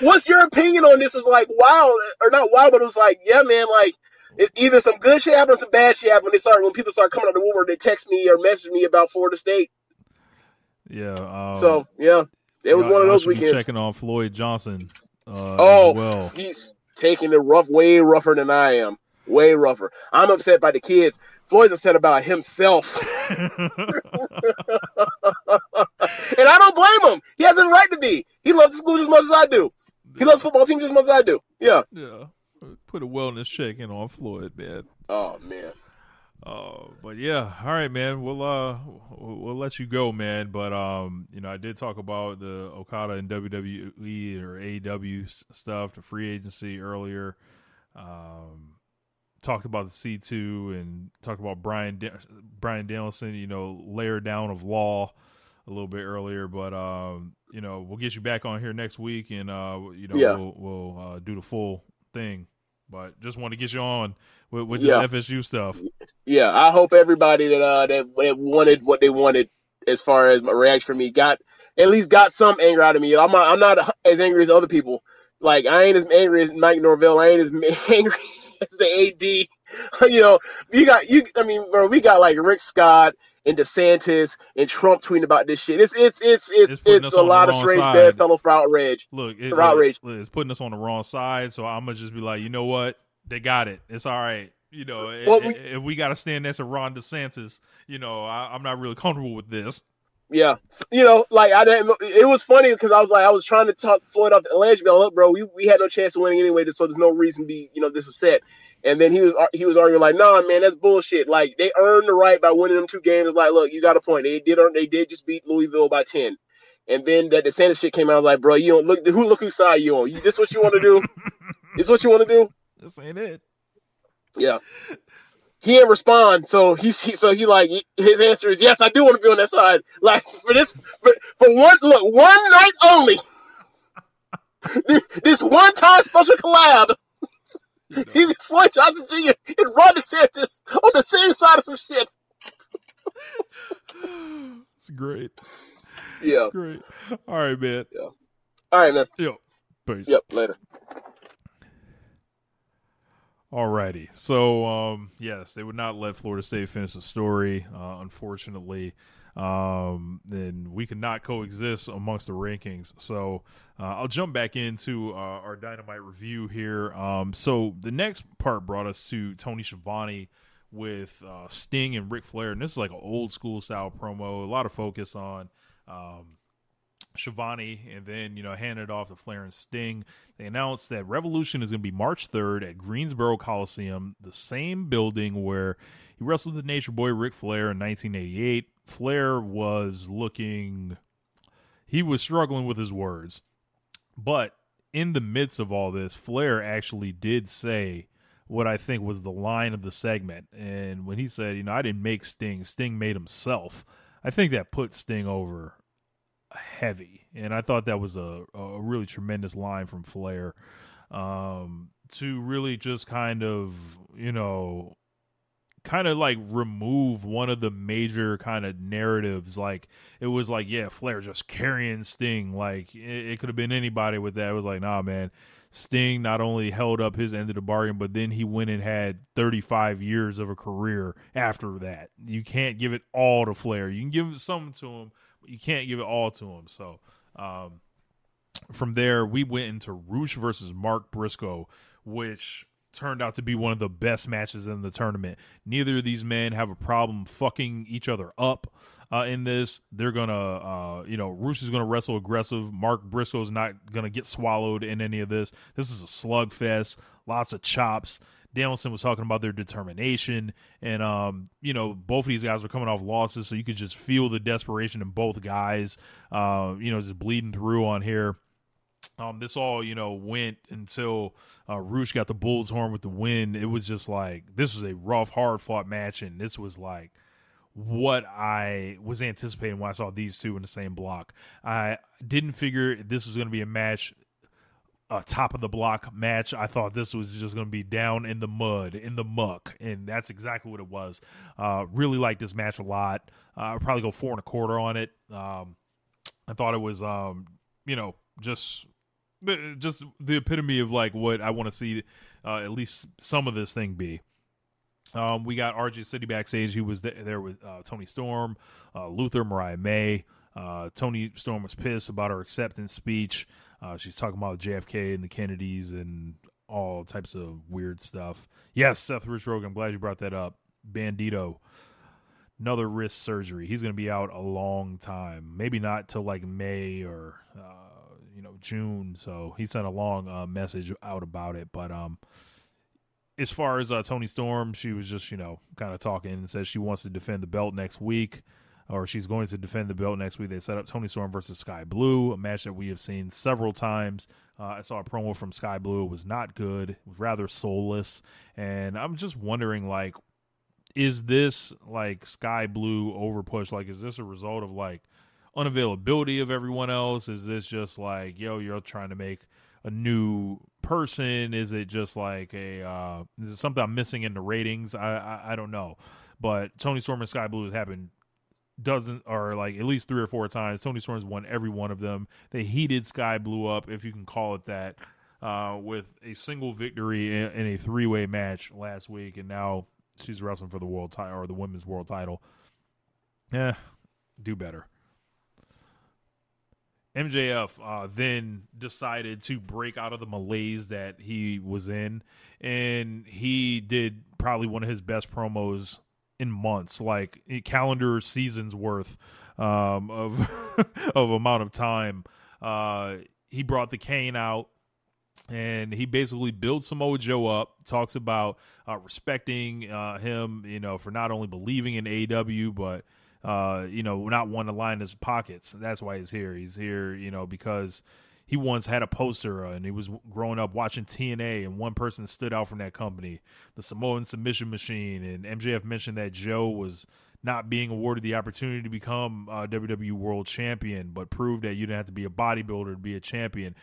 what's your opinion on this? Is like wow or not wow, but it was like, yeah, man, like. It, either some good shit happened or some bad shit happened. When they start when people start coming out of the woodwork, they text me or message me about Florida State. Yeah. Um, So yeah, it was one of those weekends. Checking on Floyd Johnson. Uh, Oh, well. he's taking it rough, way rougher than I am. Way rougher. I'm upset by the kids. Floyd's upset about himself. and I don't blame him. He has a right to be. He loves the school as much as I do. He loves football team just as much as I do. Yeah. yeah. Put a wellness check in on Floyd, man. Oh man. Uh, but yeah, all right, man. We'll uh we'll let you go, man. But um, you know, I did talk about the Okada and WWE or AW stuff, the free agency earlier. Um, talked about the C two and talked about Brian Bryan Danielson. You know, layer down of law a little bit earlier, but um, you know, we'll get you back on here next week, and uh, you know, Yeah. we'll we'll uh, do the full thing. But just want to get you on with, with Yeah. the FSU stuff. yeah, I hope everybody that uh that, that wanted what they wanted as far as my reaction from me got at least got some anger out of me. I'm not I'm not as angry as other people. Like I ain't as angry as Mike Norvell. I ain't as angry as the AD. You know, you got you. I mean, bro, we got like Rick Scott and DeSantis and Trump tweeting about this shit. It's it's it's it's It's it's, a lot of strange side. bedfellow for outrage. Look, it, For outrage. look, it's putting us on the wrong side. So I'm gonna just be like, you know what? They got it. It's all right. You know, Well, i- we- if we got to stand next to Ron DeSantis, you know, I, I'm not really comfortable with this. Yeah, you know, like I didn't. It was funny because I was like, I was trying to talk Floyd off the ledge, but look, bro, we, we had no chance of winning anyway, so there's no reason to be, you know, this upset. And then he was he was arguing like, nah, man, that's bullshit. Like they earned the right by winning them two games. Like, look, you got a point. They did earn, they did just beat Louisville by ten. And then that DeSantis shit came out. I was like, bro, you don't look who look whose side you on. You, this what you want to do? this what you want to do? This ain't it. Yeah. He didn't respond, so he's he, so he like his answer is yes, I do want to be on that side. Like for this for, for one look one night only. this, this one time special collab. He's Floyd Johnson Jr. and Ron DeSantis on the same side of some shit. It's great. Yeah. Great. All right, man. Yeah. All right, man. Yo, peace. Yep. Later. Alrighty. So, um, yes, they would not let Florida State finish the story, uh, unfortunately. Um, then we cannot coexist amongst the rankings. So, uh, I'll jump back into uh, our dynamite review here. Um, so the next part brought us to Tony Schiavone with uh, Sting and Ric Flair, and this is like an old school style promo. A lot of focus on um, Schiavone and then, you know, handed off to Flair and Sting. They announced that Revolution is going to be March 3rd at Greensboro Coliseum, the same building where he wrestled the Nature Boy Ric Flair in 1988. Flair was looking, he was struggling with his words. But in the midst of all this, Flair actually did say what I think was the line of the segment. And when he said, you know, I didn't make Sting, Sting made himself, I think that put Sting over heavy. And I thought that was a, a really tremendous line from Flair um, to really just kind of, you know, kind of like remove one of the major kind of narratives. Like it was like, yeah, Flair just carrying Sting. Like it, it could have been anybody with that. It was like, nah, man. Sting not only held up his end of the bargain, but then he went and had 35 years of a career after that. You can't give it all to Flair. You can give some to him, you can't give it all to him. So, um, from there, we went into Rush versus Mark Briscoe, which turned out to be one of the best matches in the tournament. Neither of these men have a problem fucking each other up uh, in this. They're gonna, uh, you know, Rush is gonna wrestle aggressive. Mark Briscoe's not gonna get swallowed in any of this. This is a slugfest. Lots of chops. Danielson was talking about their determination, and um, you know, both of these guys were coming off losses, so you could just feel the desperation in both guys. Uh, you know, just bleeding through on here. Um, this all you know went until uh, Rush got the bull's horn with the win. It was just like this was a rough, hard fought match, and this was like what I was anticipating when I saw these two in the same block. I didn't figure this was going to be a match, a top of the block match. I thought this was just going to be down in the mud, in the muck, and that's exactly what it was. Uh, really liked this match a lot. Uh, I'd probably go four and a quarter on it. Um, I thought it was, um, you know, just just the epitome of like what I want to see uh, at least some of this thing be. Um, we got RJ City backstage. He was th- there with uh, Toni Storm, uh, Luther, Mariah May. Uh, Toni Storm was pissed about her acceptance speech. Uh, she's talking about JFK and the Kennedys and all types of weird stuff. Yes, Seth Rich Rogan. I'm glad you brought that up. Bandito, another wrist surgery. He's going to be out a long time. Maybe not till like May or uh, you know June. So he sent a long uh, message out about it. But um, as far as uh, Toni Storm, she was just you know kind of talking and says she wants to defend the belt next week, or she's going to defend the belt next week. They set up Toni Storm versus Skye Blue, a match that we have seen several times. Uh, I saw a promo from Skye Blue; it was not good, it was rather soulless, and I'm just wondering like, is this like Skye Blue overpush? Like, is this a result of like unavailability of everyone else? Is this just like yo, you're trying to make a new person? Is it just like a uh, is it something I'm missing in the ratings? I I, I don't know, but Toni Storm and Skye Blue has happened doesn't or like at least three or four times. Toni Storm's won every one of them. They heated Skye Blue up, if you can call it that, uh, with a single victory in, in a three way match last week, and now she's wrestling for the world title or the women's world title. Yeah, do better. MJF uh, then decided to break out of the malaise that he was in, and he did probably one of his best promos in months, like calendar seasons worth um, of of amount of time. Uh, he brought the cane out, and he basically builds Samoa Joe up. Talks about uh, respecting uh, him, you know, for not only believing in AEW, but uh, you know, not wanting to line his pockets. That's why he's here. He's here, you know, because he once had a poster uh, and he was growing up watching TNA, and one person stood out from that company, the Samoan Submission Machine. And MJF mentioned that Joe was not being awarded the opportunity to become uh, WWE World Champion, but proved that you didn't have to be a bodybuilder to be a champion.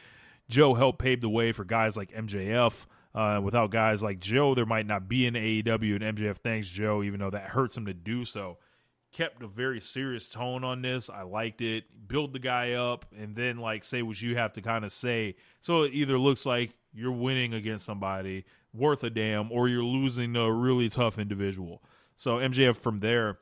Joe helped pave the way for guys like MJF. Uh, without guys like Joe, there might not be an AEW, and MJF thanks Joe, even though that hurts him to do so kept a very serious tone on this. I liked it. Build the guy up and then like say what you have to kind of say. So it either looks like you're winning against somebody worth a damn or you're losing to a really tough individual. So MJF from there,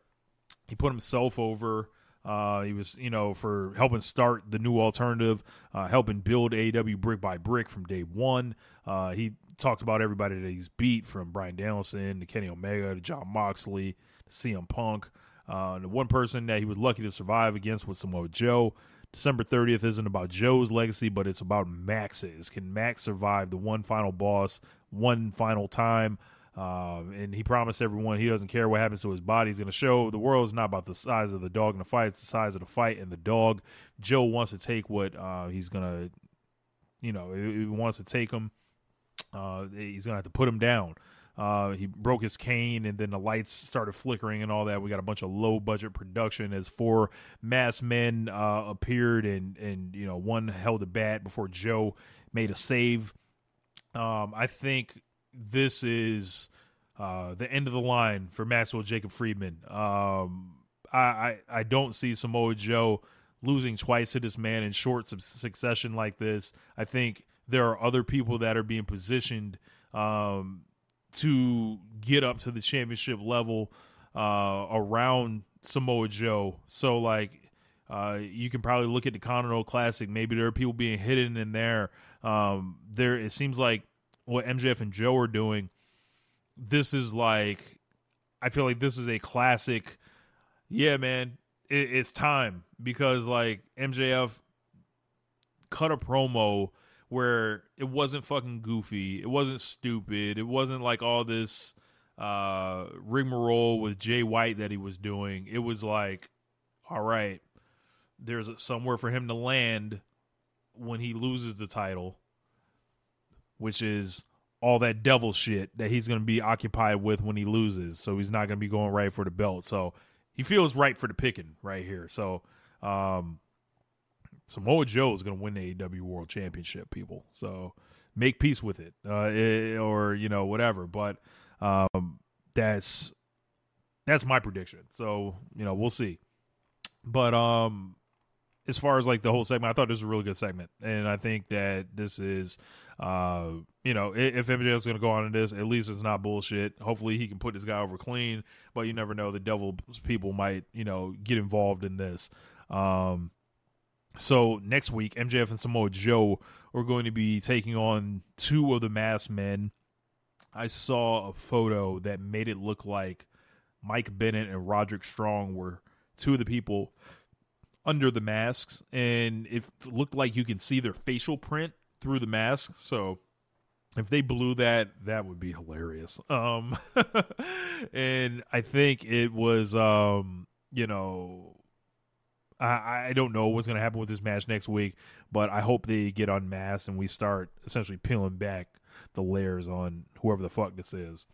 he put himself over. Uh, he was, you know, for helping start the new alternative, uh, helping build AEW brick by brick from day one. Uh, he talked about everybody that he's beat from Bryan Danielson to Kenny Omega to Jon Moxley to CM Punk. Uh, the one person that he was lucky to survive against was Samoa Joe. December 30th isn't about Joe's legacy, but it's about Max's. Can Max survive the one final boss, one final time? Uh, and he promised everyone he doesn't care what happens to his body. He's going to show the world is not about the size of the dog in the fight; it's the size of the fight and the dog. Joe wants to take what uh, he's going to, you know, he wants to take him. Uh, he's going to have to put him down. Uh, he broke his cane, and then the lights started flickering and all that. We got a bunch of low budget production as four masked men uh, appeared, and and you know one held a bat before Joe made a save. Um, I think this is uh, the end of the line for Maxwell Jacob Friedman. Um, I, I I don't see Samoa Joe losing twice to this man in short succession like this. I think there are other people that are being positioned um, to get up to the championship level uh, around Samoa Joe. So like uh, you can probably look at the Continental Classic. Maybe there are people being hidden in there. Um, there it seems like what MJF and Joe are doing. This is like I feel like this is a classic. Yeah, man, it, it's time because like MJF cut a promo where it wasn't fucking goofy, it wasn't stupid, it wasn't like all this uh rigmarole with Jay White that he was doing. It was like, all right, there's somewhere for him to land when he loses the title, which is all that devil shit that he's going to be occupied with when he loses. So he's not going to be going right for the belt. So he feels right for the picking right here. So um Samoa Joe is going to win the AEW World Championship, people. So make peace with it, uh, it or you know whatever. But um, that's that's my prediction. So you know we'll see. But um, as far as like the whole segment, I thought this was a really good segment, and I think that this is, uh, you know, if MJF is going to go on in this, at least it's not bullshit. Hopefully, he can put this guy over clean, but you never know. The devil's people might, you know, get involved in this. Um, so next week, MJF and Samoa Joe are going to be taking on two of the masked men. I saw a photo that made it look like Mike Bennett and Roderick Strong were two of the people under the masks, and it looked like you can see their facial print through the mask. So if they blew that, that would be hilarious. Um, and I think it was, um, you know, I, I don't know what's going to happen with this match next week, but I hope they get unmasked and we start essentially peeling back the layers on whoever the fuck this is.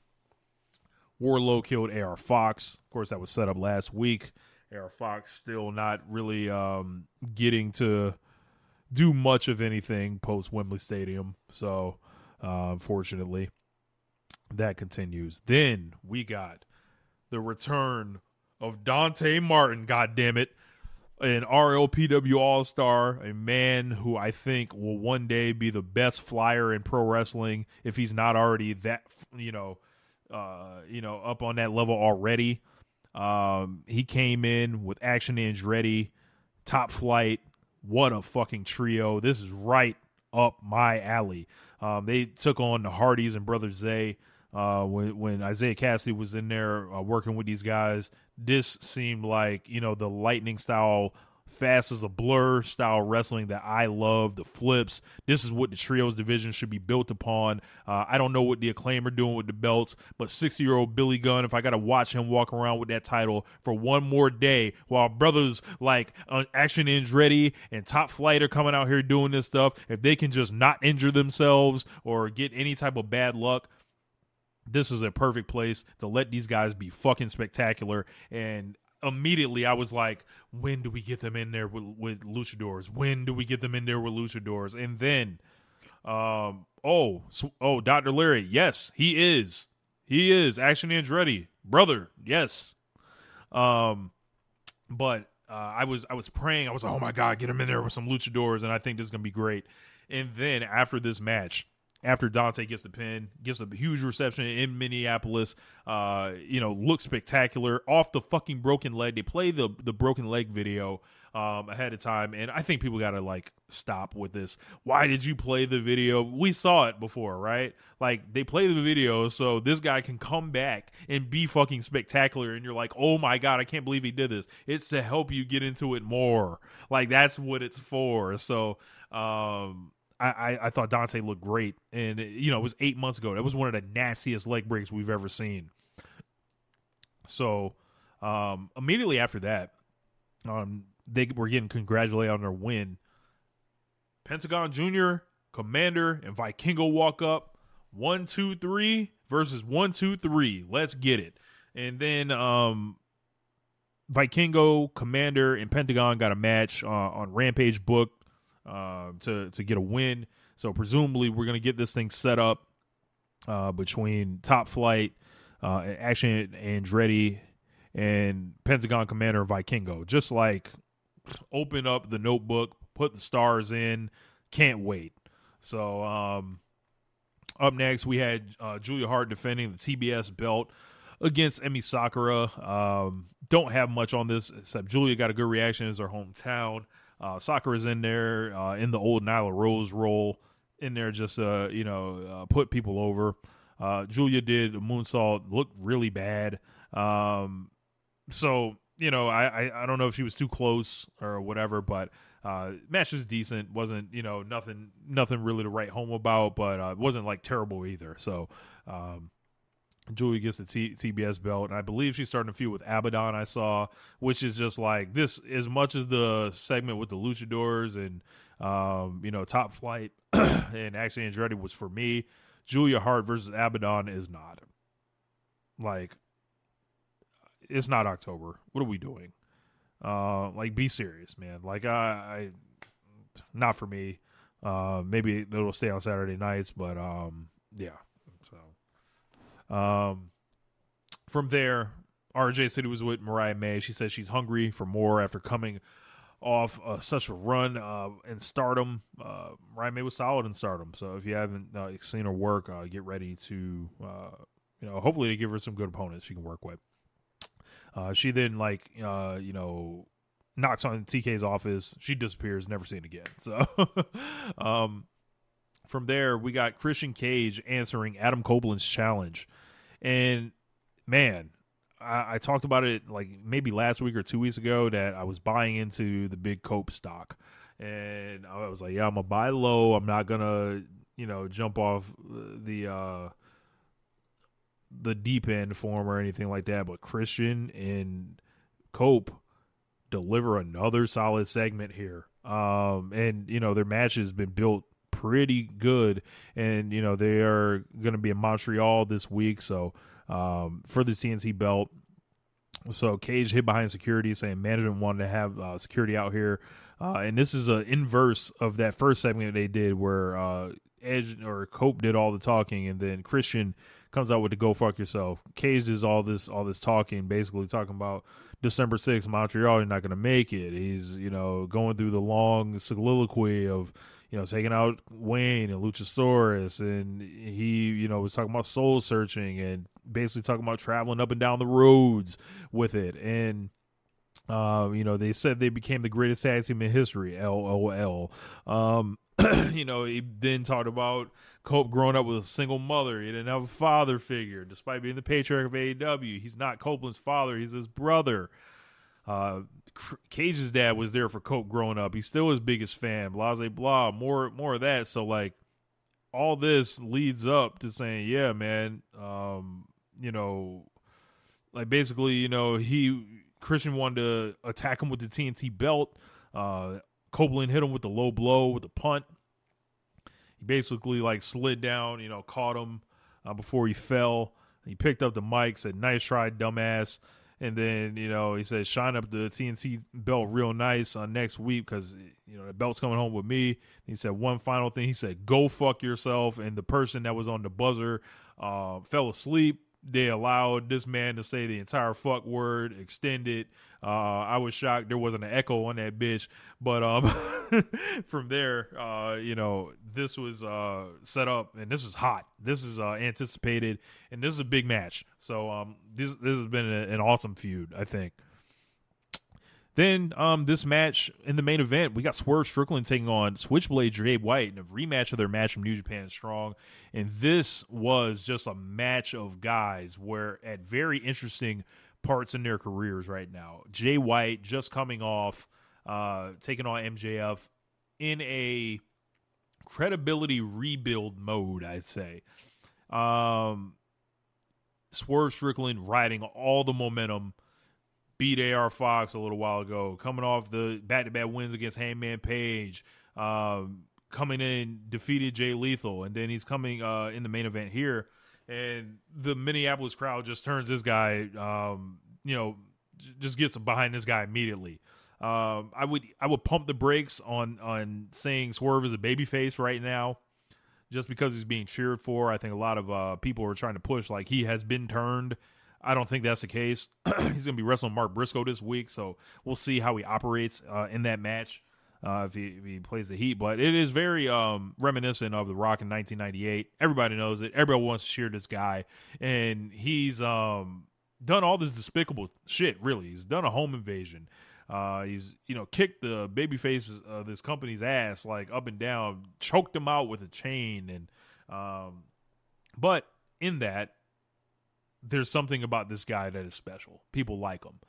Wardlow killed AR Fox. Of course, that was set up last week. AR Fox still not really um, getting to do much of anything post Wembley Stadium. So, uh, unfortunately, that continues. Then we got the return of Dante Martin. God damn it. An RLPW All Star, a man who I think will one day be the best flyer in pro wrestling if he's not already that, you know, uh, you know, up on that level already. Um, he came in with Action Andretti, Top Flight. What a fucking trio! This is right up my alley. Um, they took on the Hardys and Brother Zay uh, when when Isiah Kassidy was in there uh, working with these guys. This seemed like you know the lightning style fast as a blur style wrestling that I love. The flips. This is what the trios division should be built upon. Uh, I don't know what the acclaim are doing with the belts, but 60 year old Billy Gunn, if I got to watch him walk around with that title for one more day while brothers like uh, Action Andretti and Top Flight are coming out here doing this stuff, if they can just not injure themselves or get any type of bad luck, this is a perfect place to let these guys be fucking spectacular. And immediately I was like, when do we get them in there with, with luchadors? When do we get them in there with luchadors? And then, um, oh, oh, Dr. Larry, yes, he is. He is Action Andretti, brother. Yes. Um, but uh, I was I was praying. I was like, oh my god, get him in there with some luchadors, and I think this is gonna be great. And then after this match, after Dante gets the pin, gets a huge reception in Minneapolis. Uh, you know, looks spectacular off the fucking broken leg. They play the the broken leg video um, ahead of time, and I think people got to like stop with this. Why did you play the video? We saw it before, right? Like they play the video so this guy can come back and be fucking spectacular, and you're like, oh my god, I can't believe he did this. It's to help you get into it more. Like that's what it's for. So. Um, I, I, thought Dante looked great, and you know it was eight months ago. That was one of the nastiest leg breaks we've ever seen. So um, immediately after that, um, they were getting congratulated on their win. Pentagon Junior, Komander, and Vikingo walk up. One, two, three versus one, two, three. Let's get it. And then um, Vikingo, Komander, and Pentagon got a match uh, on Rampage book uh, to to get a win. So presumably we're gonna get this thing set up uh, between Top Flight, uh, Action Andretti, and Pentagon Komander Vikingo. Just like open up the notebook, put the stars in. Can't wait. So um, up next we had uh, Julia Hart defending the TBS belt against Emi Sakura. Um, don't have much on this except Julia got a good reaction as her hometown. Uh, Sakura is in there uh, in the old Nyla Rose role in there, just uh, you know, uh, put people over. Uh, Julia did moonsault, looked really bad. Um, so you know, I, I, I don't know if she was too close or whatever, but uh, match was decent. wasn't you know nothing nothing really to write home about, but uh, it wasn't like terrible either. So um, Julia gets the T- TBS belt, and I believe she's starting to feud with Abaddon. I saw, which is just like this. As much as the segment with the Luchadors and um, you know Top Flight and Action Andretti was for me, Julia Hart versus Abaddon is not. Like, it's not October. What are we doing? Uh, like, be serious, man. Like, I, I not for me. Uh, maybe it'll stay on Saturday nights, but um, yeah. Um, from there, RJ said he was with Mariah May. She says she's hungry for more after coming off uh, such a run uh, in stardom. Uh, Mariah May was solid in stardom. So if you haven't uh, seen her work, uh, get ready to, uh, you know, hopefully to give her some good opponents she can work with. Uh she then, like, uh you know, knocks on TK's office. She disappears, never seen again. So, um, from there, we got Christian Cage answering Adam Copeland's challenge. And man, I, I, talked about it like maybe last week or two weeks ago that I was buying into the big Cope stock. And I was like, yeah, I'm going to buy low. I'm not going to, you know jump off the uh the deep end form or anything like that, but Christian and Cope deliver another solid segment here. Um, and you know their match has been built pretty good, and you know they are going to be in Montreal this week, so um, for the CNC belt. So Cage hid behind security, saying management wanted to have uh, security out here, uh, and this is an inverse of that first segment they did where uh, Edge or Cope did all the talking, and then Christian comes out with the "Go fuck yourself." Cage does all this all this talking, basically talking about December sixth, Montreal. You're not going to make it. He's you know going through the long soliloquy of you know taking out Wayne and Luchasaurus, and he you know was talking about soul searching and basically talking about traveling up and down the roads with it and. Uh, you know, they said they became the greatest tag team in history. LOL. Um, you know, he then talked about Cope growing up with a single mother. He didn't have a father figure, despite being the patriarch of AEW. He's not Copeland's father; he's his brother. Uh, Cage's dad was there for Cope growing up. He's still his biggest fan. Blah blah. More more of that. So like, all this leads up to saying, yeah, man. Um, you know, like basically, you know, he Christian wanted to attack him with the TNT belt. Uh, Copeland hit him with the low blow with the punt. He basically like slid down, you know, caught him uh, before he fell. He picked up the mic, said, "Nice try, dumbass." And then you know he said, "Shine up the TNT belt real nice on next week because you know the belt's coming home with me." He said one final thing. He said, "Go fuck yourself." And the person that was on the buzzer uh, fell asleep they allowed this man to say the entire fuck word, extended. Uh, I was shocked there wasn't an echo on that bitch, but um, from there, uh, you know, this was uh, set up and this is hot. This is uh, anticipated, and this is a big match. So um, this this has been a, an awesome feud, I think. Then um, this match in the main event, we got Swerve Strickland taking on Switchblade Jay White in a rematch of their match from New Japan Strong. And this was just a match of guys where at very interesting parts in their careers right now. Jay White just coming off uh, taking on MJF in a credibility rebuild mode, I'd say. Um, Swerve Strickland riding all the momentum beat AR Fox a little while ago, coming off the back to back wins against Hangman Page, um, coming in, defeated Jay Lethal, and then he's coming uh, in the main event here. And the Minneapolis crowd just turns this guy, um, you know, just gets behind this guy immediately. Um, I would I would pump the brakes on on saying Swerve is a babyface right now, just because he's being cheered for. I think a lot of uh, people are trying to push like he has been turned I don't think that's the case. He's going to be wrestling Mark Briscoe this week, so we'll see how he operates uh, in that match uh, if, he, if he plays the Heat. But it is very um, reminiscent of The Rock in 1998. Everybody knows it. Everybody wants to cheer this guy, and he's um, done all this despicable shit. Really, he's done a home invasion. Uh, he's you know kicked the baby faces of this company's ass like up and down, choked them out with a chain, and um, but in that there's something about this guy that is special. People like him.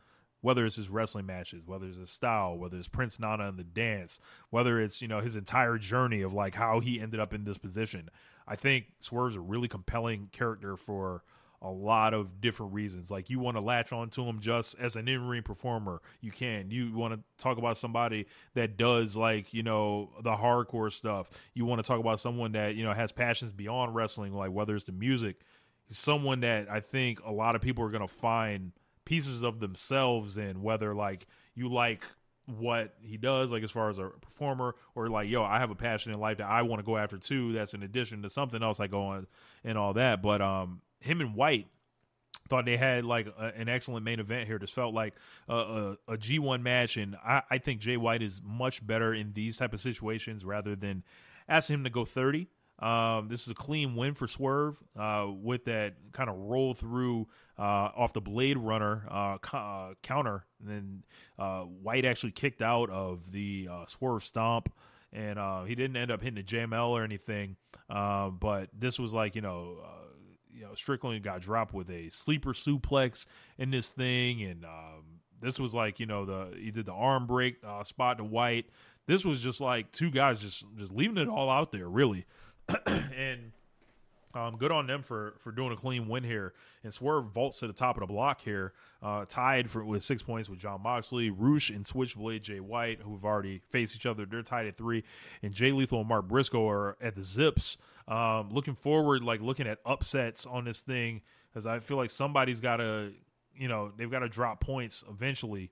Whether it's his wrestling matches, whether it's his style, whether it's Prince Nana and the dance, whether it's, you know, his entire journey of like how he ended up in this position. I think Swerve's a really compelling character for a lot of different reasons. Like you want to latch onto him just as an in-ring performer, you can. You want to talk about somebody that does like, you know, the hardcore stuff. You want to talk about someone that, you know, has passions beyond wrestling, like whether it's the music, someone that I think a lot of people are going to find pieces of themselves in, whether like you like what he does, like as far as a performer, or like, yo, I have a passion in life that I want to go after too. That's in addition to something else I go on and all that. But um, him and White thought they had like a, an excellent main event here. This felt like a, a, a G1 match, and I, I think Jay White is much better in these type of situations rather than asking him to go 30. Um, this is a clean win for Swerve uh, with that kind of roll through uh, off the Blade Runner uh, uh, counter. And then uh, White actually kicked out of the uh, Swerve Stomp. And he didn't end up hitting a JML or anything. but this was like, you know, you know, Strickland got dropped with a sleeper suplex in this thing. And um, this was like, you know, the he did the arm break spot to White. This was just like two guys just just leaving it all out there, really. and um, good on them for for doing a clean win here. And Swerve vaults to the top of the block here, uh, tied for with six points with Jon Moxley, Rush, and Switchblade Jay White, who've already faced each other. They're tied at three, and Jay Lethal and Mark Briscoe are at the zips. Um, looking forward, like looking at upsets on this thing, because I feel like somebody's got to, you know, they've got to drop points eventually.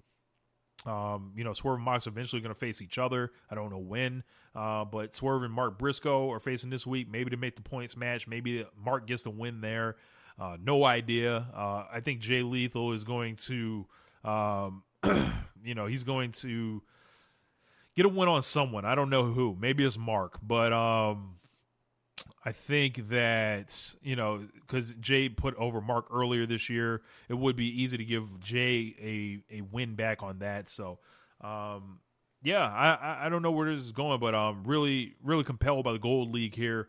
Um, you know, Swerve and Mox eventually going to face each other. I don't know when, uh, but Swerve and Mark Briscoe are facing this week. Maybe to make the points match. Maybe Mark gets the win there. Uh, no idea. Uh, I think Jay Lethal is going to, um, you know, he's going to get a win on someone. I don't know who. Maybe it's Mark, but um, I think that you know because Jay put over Mark earlier this year, it would be easy to give Jay a a win back on that. So, um, yeah, I I don't know where this is going, but I'm really really compelled by the Gold League here.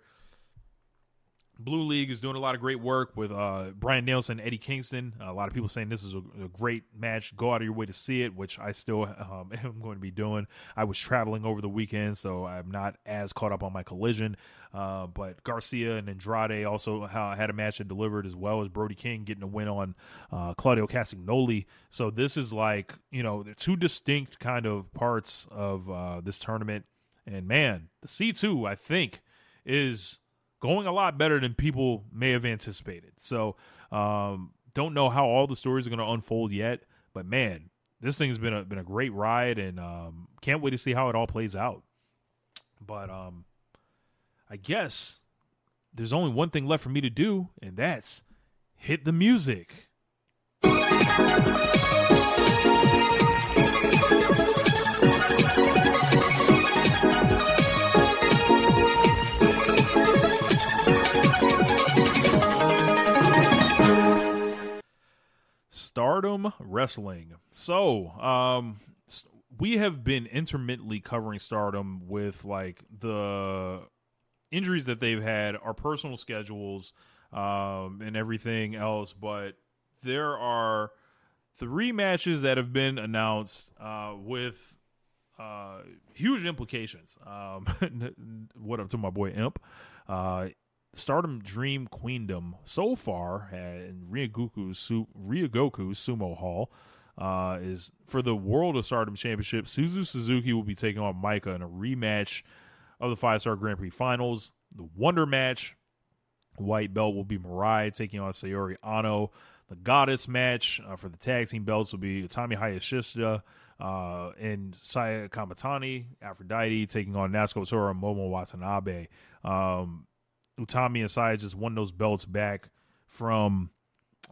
Blue League is doing a lot of great work with uh, Bryan Danielson, Eddie Kingston. A lot of people saying this is a, a, great match. Go out of your way to see it, which I still um, am going to be doing. I was traveling over the weekend, so I'm not as caught up on my collision. Uh, but Garcia and Andrade also had a match that delivered, as well as Brody King getting a win on uh, Claudio Castagnoli. So this is like you know, they're two distinct kind of parts of uh, this tournament. And man, the C two I think is going a lot better than people may have anticipated. So, um, don't know how all the stories are going to unfold yet, but man, this thing's been a been a great ride, and um, can't wait to see how it all plays out. But um, I guess there's only one thing left for me to do, and that's hit the music. Stardom Wrestling. So, um, we have been intermittently covering Stardom with like the injuries that they've had, our personal schedules, um, and everything else. But there are three matches that have been announced uh, with uh, huge implications. Um, what up to my boy Imp? Uh, Stardom Dream Queendom so far in Ryogoku, Su- Ryogoku Sumo Hall uh, is for the World of Stardom Championship. Suzu Suzuki will be taking on Maika in a rematch of the Five Star Grand Prix Finals. The Wonder match, White Belt will be Mirai taking on Saori Anou. The Goddess match uh, for the tag team belts will be Utami Hayashishita uh, and Saya Kamitani, Aphrodite taking on Natsuko Tora and Momo Watanabe. Um, Utami Saya just won those belts back from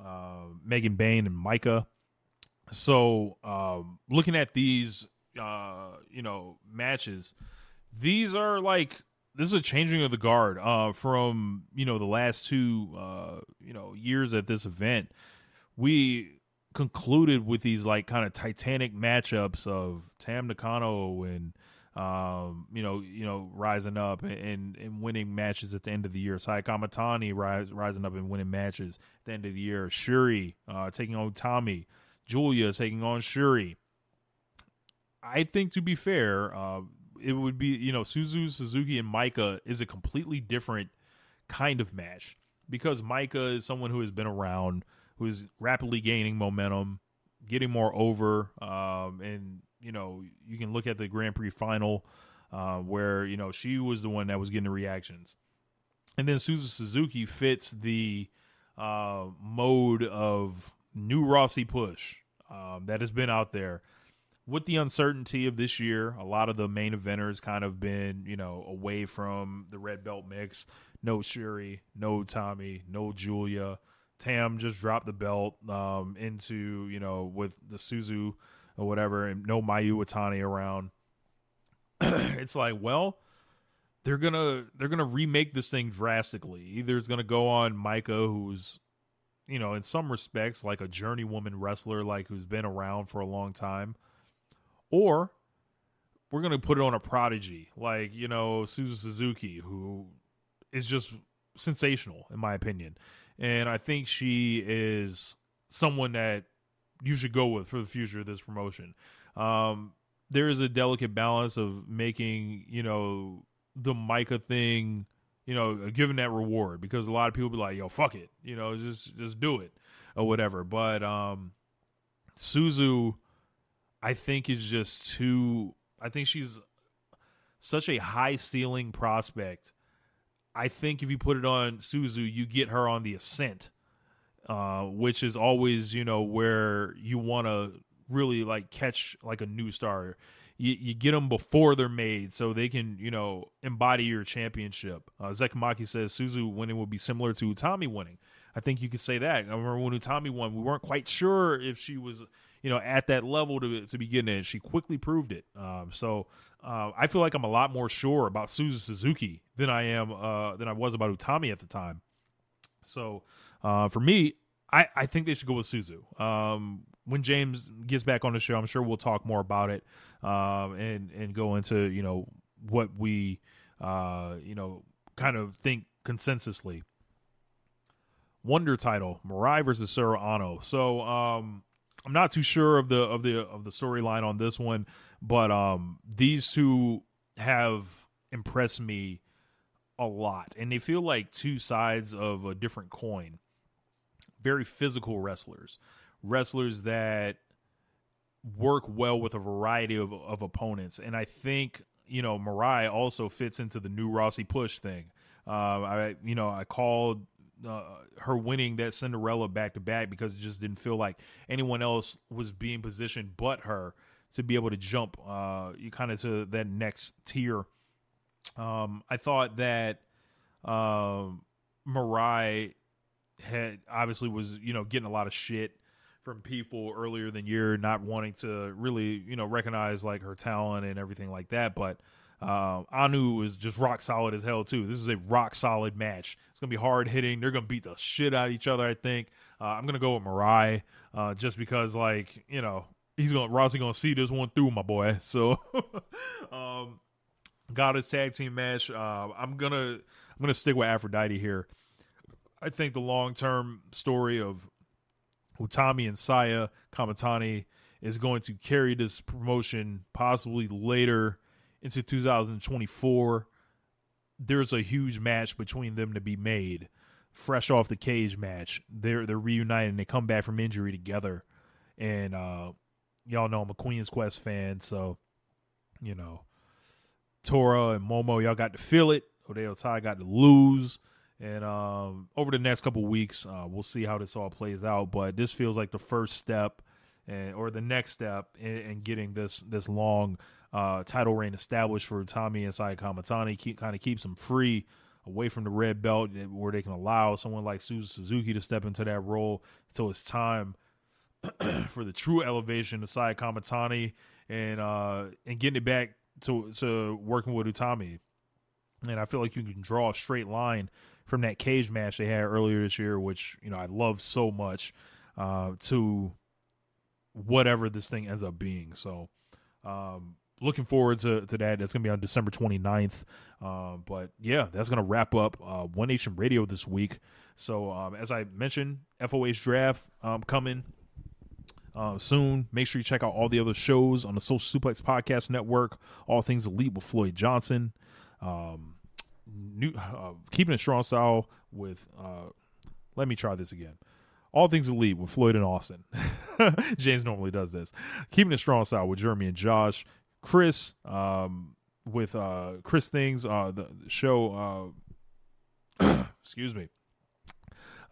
uh, Megan Bane and Maika. So um, looking at these, uh, you know, matches, these are like this is a changing of the guard uh, from you know the last two uh, you know years at this event. We concluded with these like kind of titanic matchups of Tam Nakano and um, you know, you know, rising up and, and winning matches at the end of the year. Saya Kamitani rise, rising up and winning matches at the end of the year. Shuri uh, taking on Tommy. Julia taking on Shuri. I think to be fair, uh, it would be you know Suzu Suzuki and Maika is a completely different kind of match because Maika is someone who has been around, who is rapidly gaining momentum, getting more over, um, and you know, you can look at the Grand Prix final uh, where you know she was the one that was getting the reactions, and then Suzu Suzuki fits the uh, mode of new Rossy push um, that has been out there. With the uncertainty of this year, a lot of the main eventers kind of been, you know, away from the red belt mix. No Shuri, no Tommy, no Julia. Tam just dropped the belt um, into, you know, with the Suzu or whatever, and no Mayu Iwatani around. it's like, well, they're gonna they're gonna remake this thing drastically. Either it's gonna go on Maika, who's you know in some respects like a journeywoman wrestler, like who's been around for a long time, or we're gonna put it on a prodigy, like you know Suzu Suzuki, who is just sensational in my opinion, and I think she is someone that you should go with for the future of this promotion. Um, there is a delicate balance of making you know the Maika thing, you know, giving that reward because a lot of people be like, "Yo, fuck it," you know, just just do it or whatever. But um, Suzu, I think is just too. I think she's such a high ceiling prospect. I think if you put it on Suzu, you get her on the ascent, uh, which is always you know where you want to really like catch like a new star you, you get them before they're made so they can, you know, embody your championship. Uh, Zekamaki says Suzu winning would be similar to Utami winning. I think you could say that. I remember when Utami won, we weren't quite sure if she was, you know, at that level to, to begin it. She quickly proved it. Um, so uh, I feel like I'm a lot more sure about Suzu Suzuki than I am uh, than I was about Utami at the time. So uh, for me, I, I think they should go with Suzu. Um, when James gets back on the show, I'm sure we'll talk more about it um, and and go into you know what we uh, you know kind of think consensusly. Wonder title: Mirai versus Saori Anou. So um, I'm not too sure of the of the of the storyline on this one, but um, these two have impressed me a lot, and they feel like two sides of a different coin. Very physical wrestlers wrestlers that work well with a variety of, of opponents. And I think, you know, Mirai also fits into the new Rossy push thing. Uh, I, you know, I called uh, her winning that Cinderella back to back because it just didn't feel like anyone else was being positioned but her to be able to jump uh, you kind of to that next tier. Um, I thought that um, Mirai had obviously was you know getting a lot of shit from people earlier than year not wanting to really you know recognize like her talent and everything like that but uh, Anou is just rock solid as hell too. This is a rock solid match. It's gonna be hard hitting. They're gonna beat the shit out of each other. I think. Uh, I'm gonna go with Mirai uh, just because like you know he's gonna Rossy gonna see this one through, my boy. So, um, his tag team match. Uh, I'm gonna I'm gonna stick with Aphrodite here. I think the long term story of Utami and Saya Kamitani is going to carry this promotion possibly later into 2024. There's a huge match between them to be made. Fresh off the cage match, they're they're reunited they come back from injury together. And uh, y'all know I'm a Queen's Quest fan, so you know Tora and Momo, y'all got to feel it. Oedo Tai got to lose. And um, over the next couple weeks, uh, we'll see how this all plays out. But this feels like the first step, and, or the next step in, in getting this this long uh, title reign established for Tommy and Saya Kamitani. Keep kind of keeps them free away from the red belt, eh, where they can allow someone like Suzu Suzuki to step into that role until it's time for the true elevation of Saya Kamitani and uh, and getting it back to to working with Utami. And I feel like you can draw a straight line from that cage match they had earlier this year, which you know I love so much, uh, to whatever this thing ends up being. So, um, looking forward to, to that. That's going to be on December 29th. Uh, but yeah, that's going to wrap up uh, One Nation Radio this week. So, um, as I mentioned, FOH draft um, coming uh, soon. Make sure you check out all the other shows on the Social Suplex Podcast Network. All things elite with Floyd Johnson. Um, new uh, keeping a strong style with uh, let me try this again. All things elite with floyd and austin. James normally does this. Keeping a strong style with jeremy and josh. Chris um, with uh, chris things uh, the show uh, excuse me.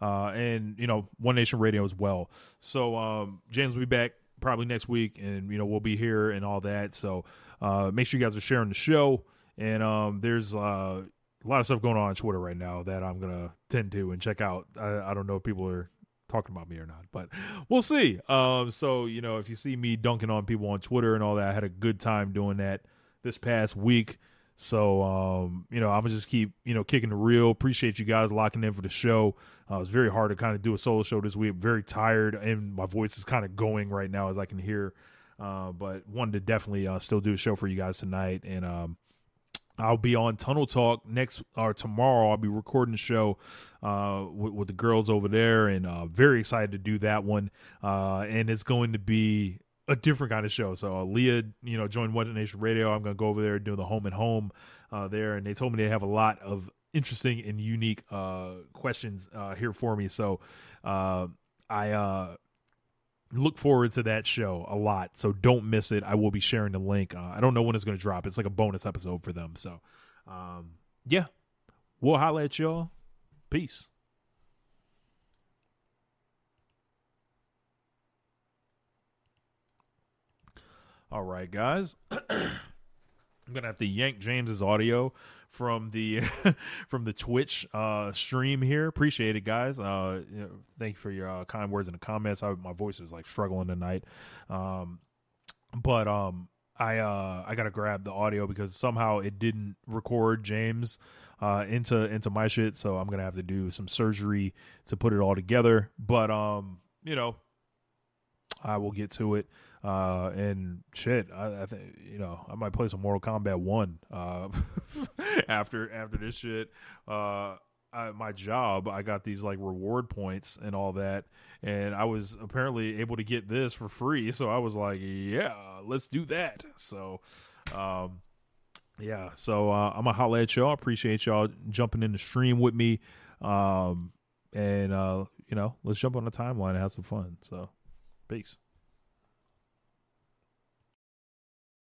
Uh, and you know one nation radio as well. So um, james will be back probably next week and you know we'll be here and all that. So uh, make sure you guys are sharing the show. And um, there's uh, a lot of stuff going on on Twitter right now that I'm gonna tend to and check out. I, I don't know if people are talking about me or not, but we'll see. Um, so you know, if you see me dunking on people on Twitter and all that, I had a good time doing that this past week. So um, you know, I'm gonna just keep you know kicking the real. Appreciate you guys locking in for the show. Uh, it was very hard to kind of do a solo show this week. Very tired, and my voice is kind of going right now as I can hear. Uh, but wanted to definitely uh, still do a show for you guys tonight, and um, I'll be on Tunnel Talk next or tomorrow. I'll be recording the show uh, with, with, the girls over there, and uh, very excited to do that one. Uh, and it's going to be a different kind of show. So uh, Leah, you know, joined One Nation Radio. I'm going to go over there and do the home and home uh, there, and they told me they have a lot of interesting and unique uh, questions here for me. So I look forward to that show a lot. So don't miss it. I will be sharing the link. Uh, I don't know when it's going to drop. It's like a bonus episode for them. So um, yeah, we'll holla at y'all. Peace. All right, guys. I'm gonna have to yank James's audio from the from the Twitch uh, stream here. Appreciate it, guys. Uh, you know, thank you for your uh, kind words in the comments. I, my voice is like struggling tonight, um, but um, I uh, I gotta grab the audio because somehow it didn't record James uh, into into my shit. So I'm gonna have to do some surgery to put it all together. But um, you know, I will get to it. Uh, and shit, I, I think you know I might play some Mortal Kombat One uh, after after this shit. Uh, I, my job, I got these like reward points and all that, and I was apparently able to get this for free. So I was like, yeah, let's do that. So, um, yeah, so uh, I'm gonna holla at y'all. Appreciate y'all jumping in the stream with me, um, and uh, you know, let's jump on the timeline and have some fun. So, peace.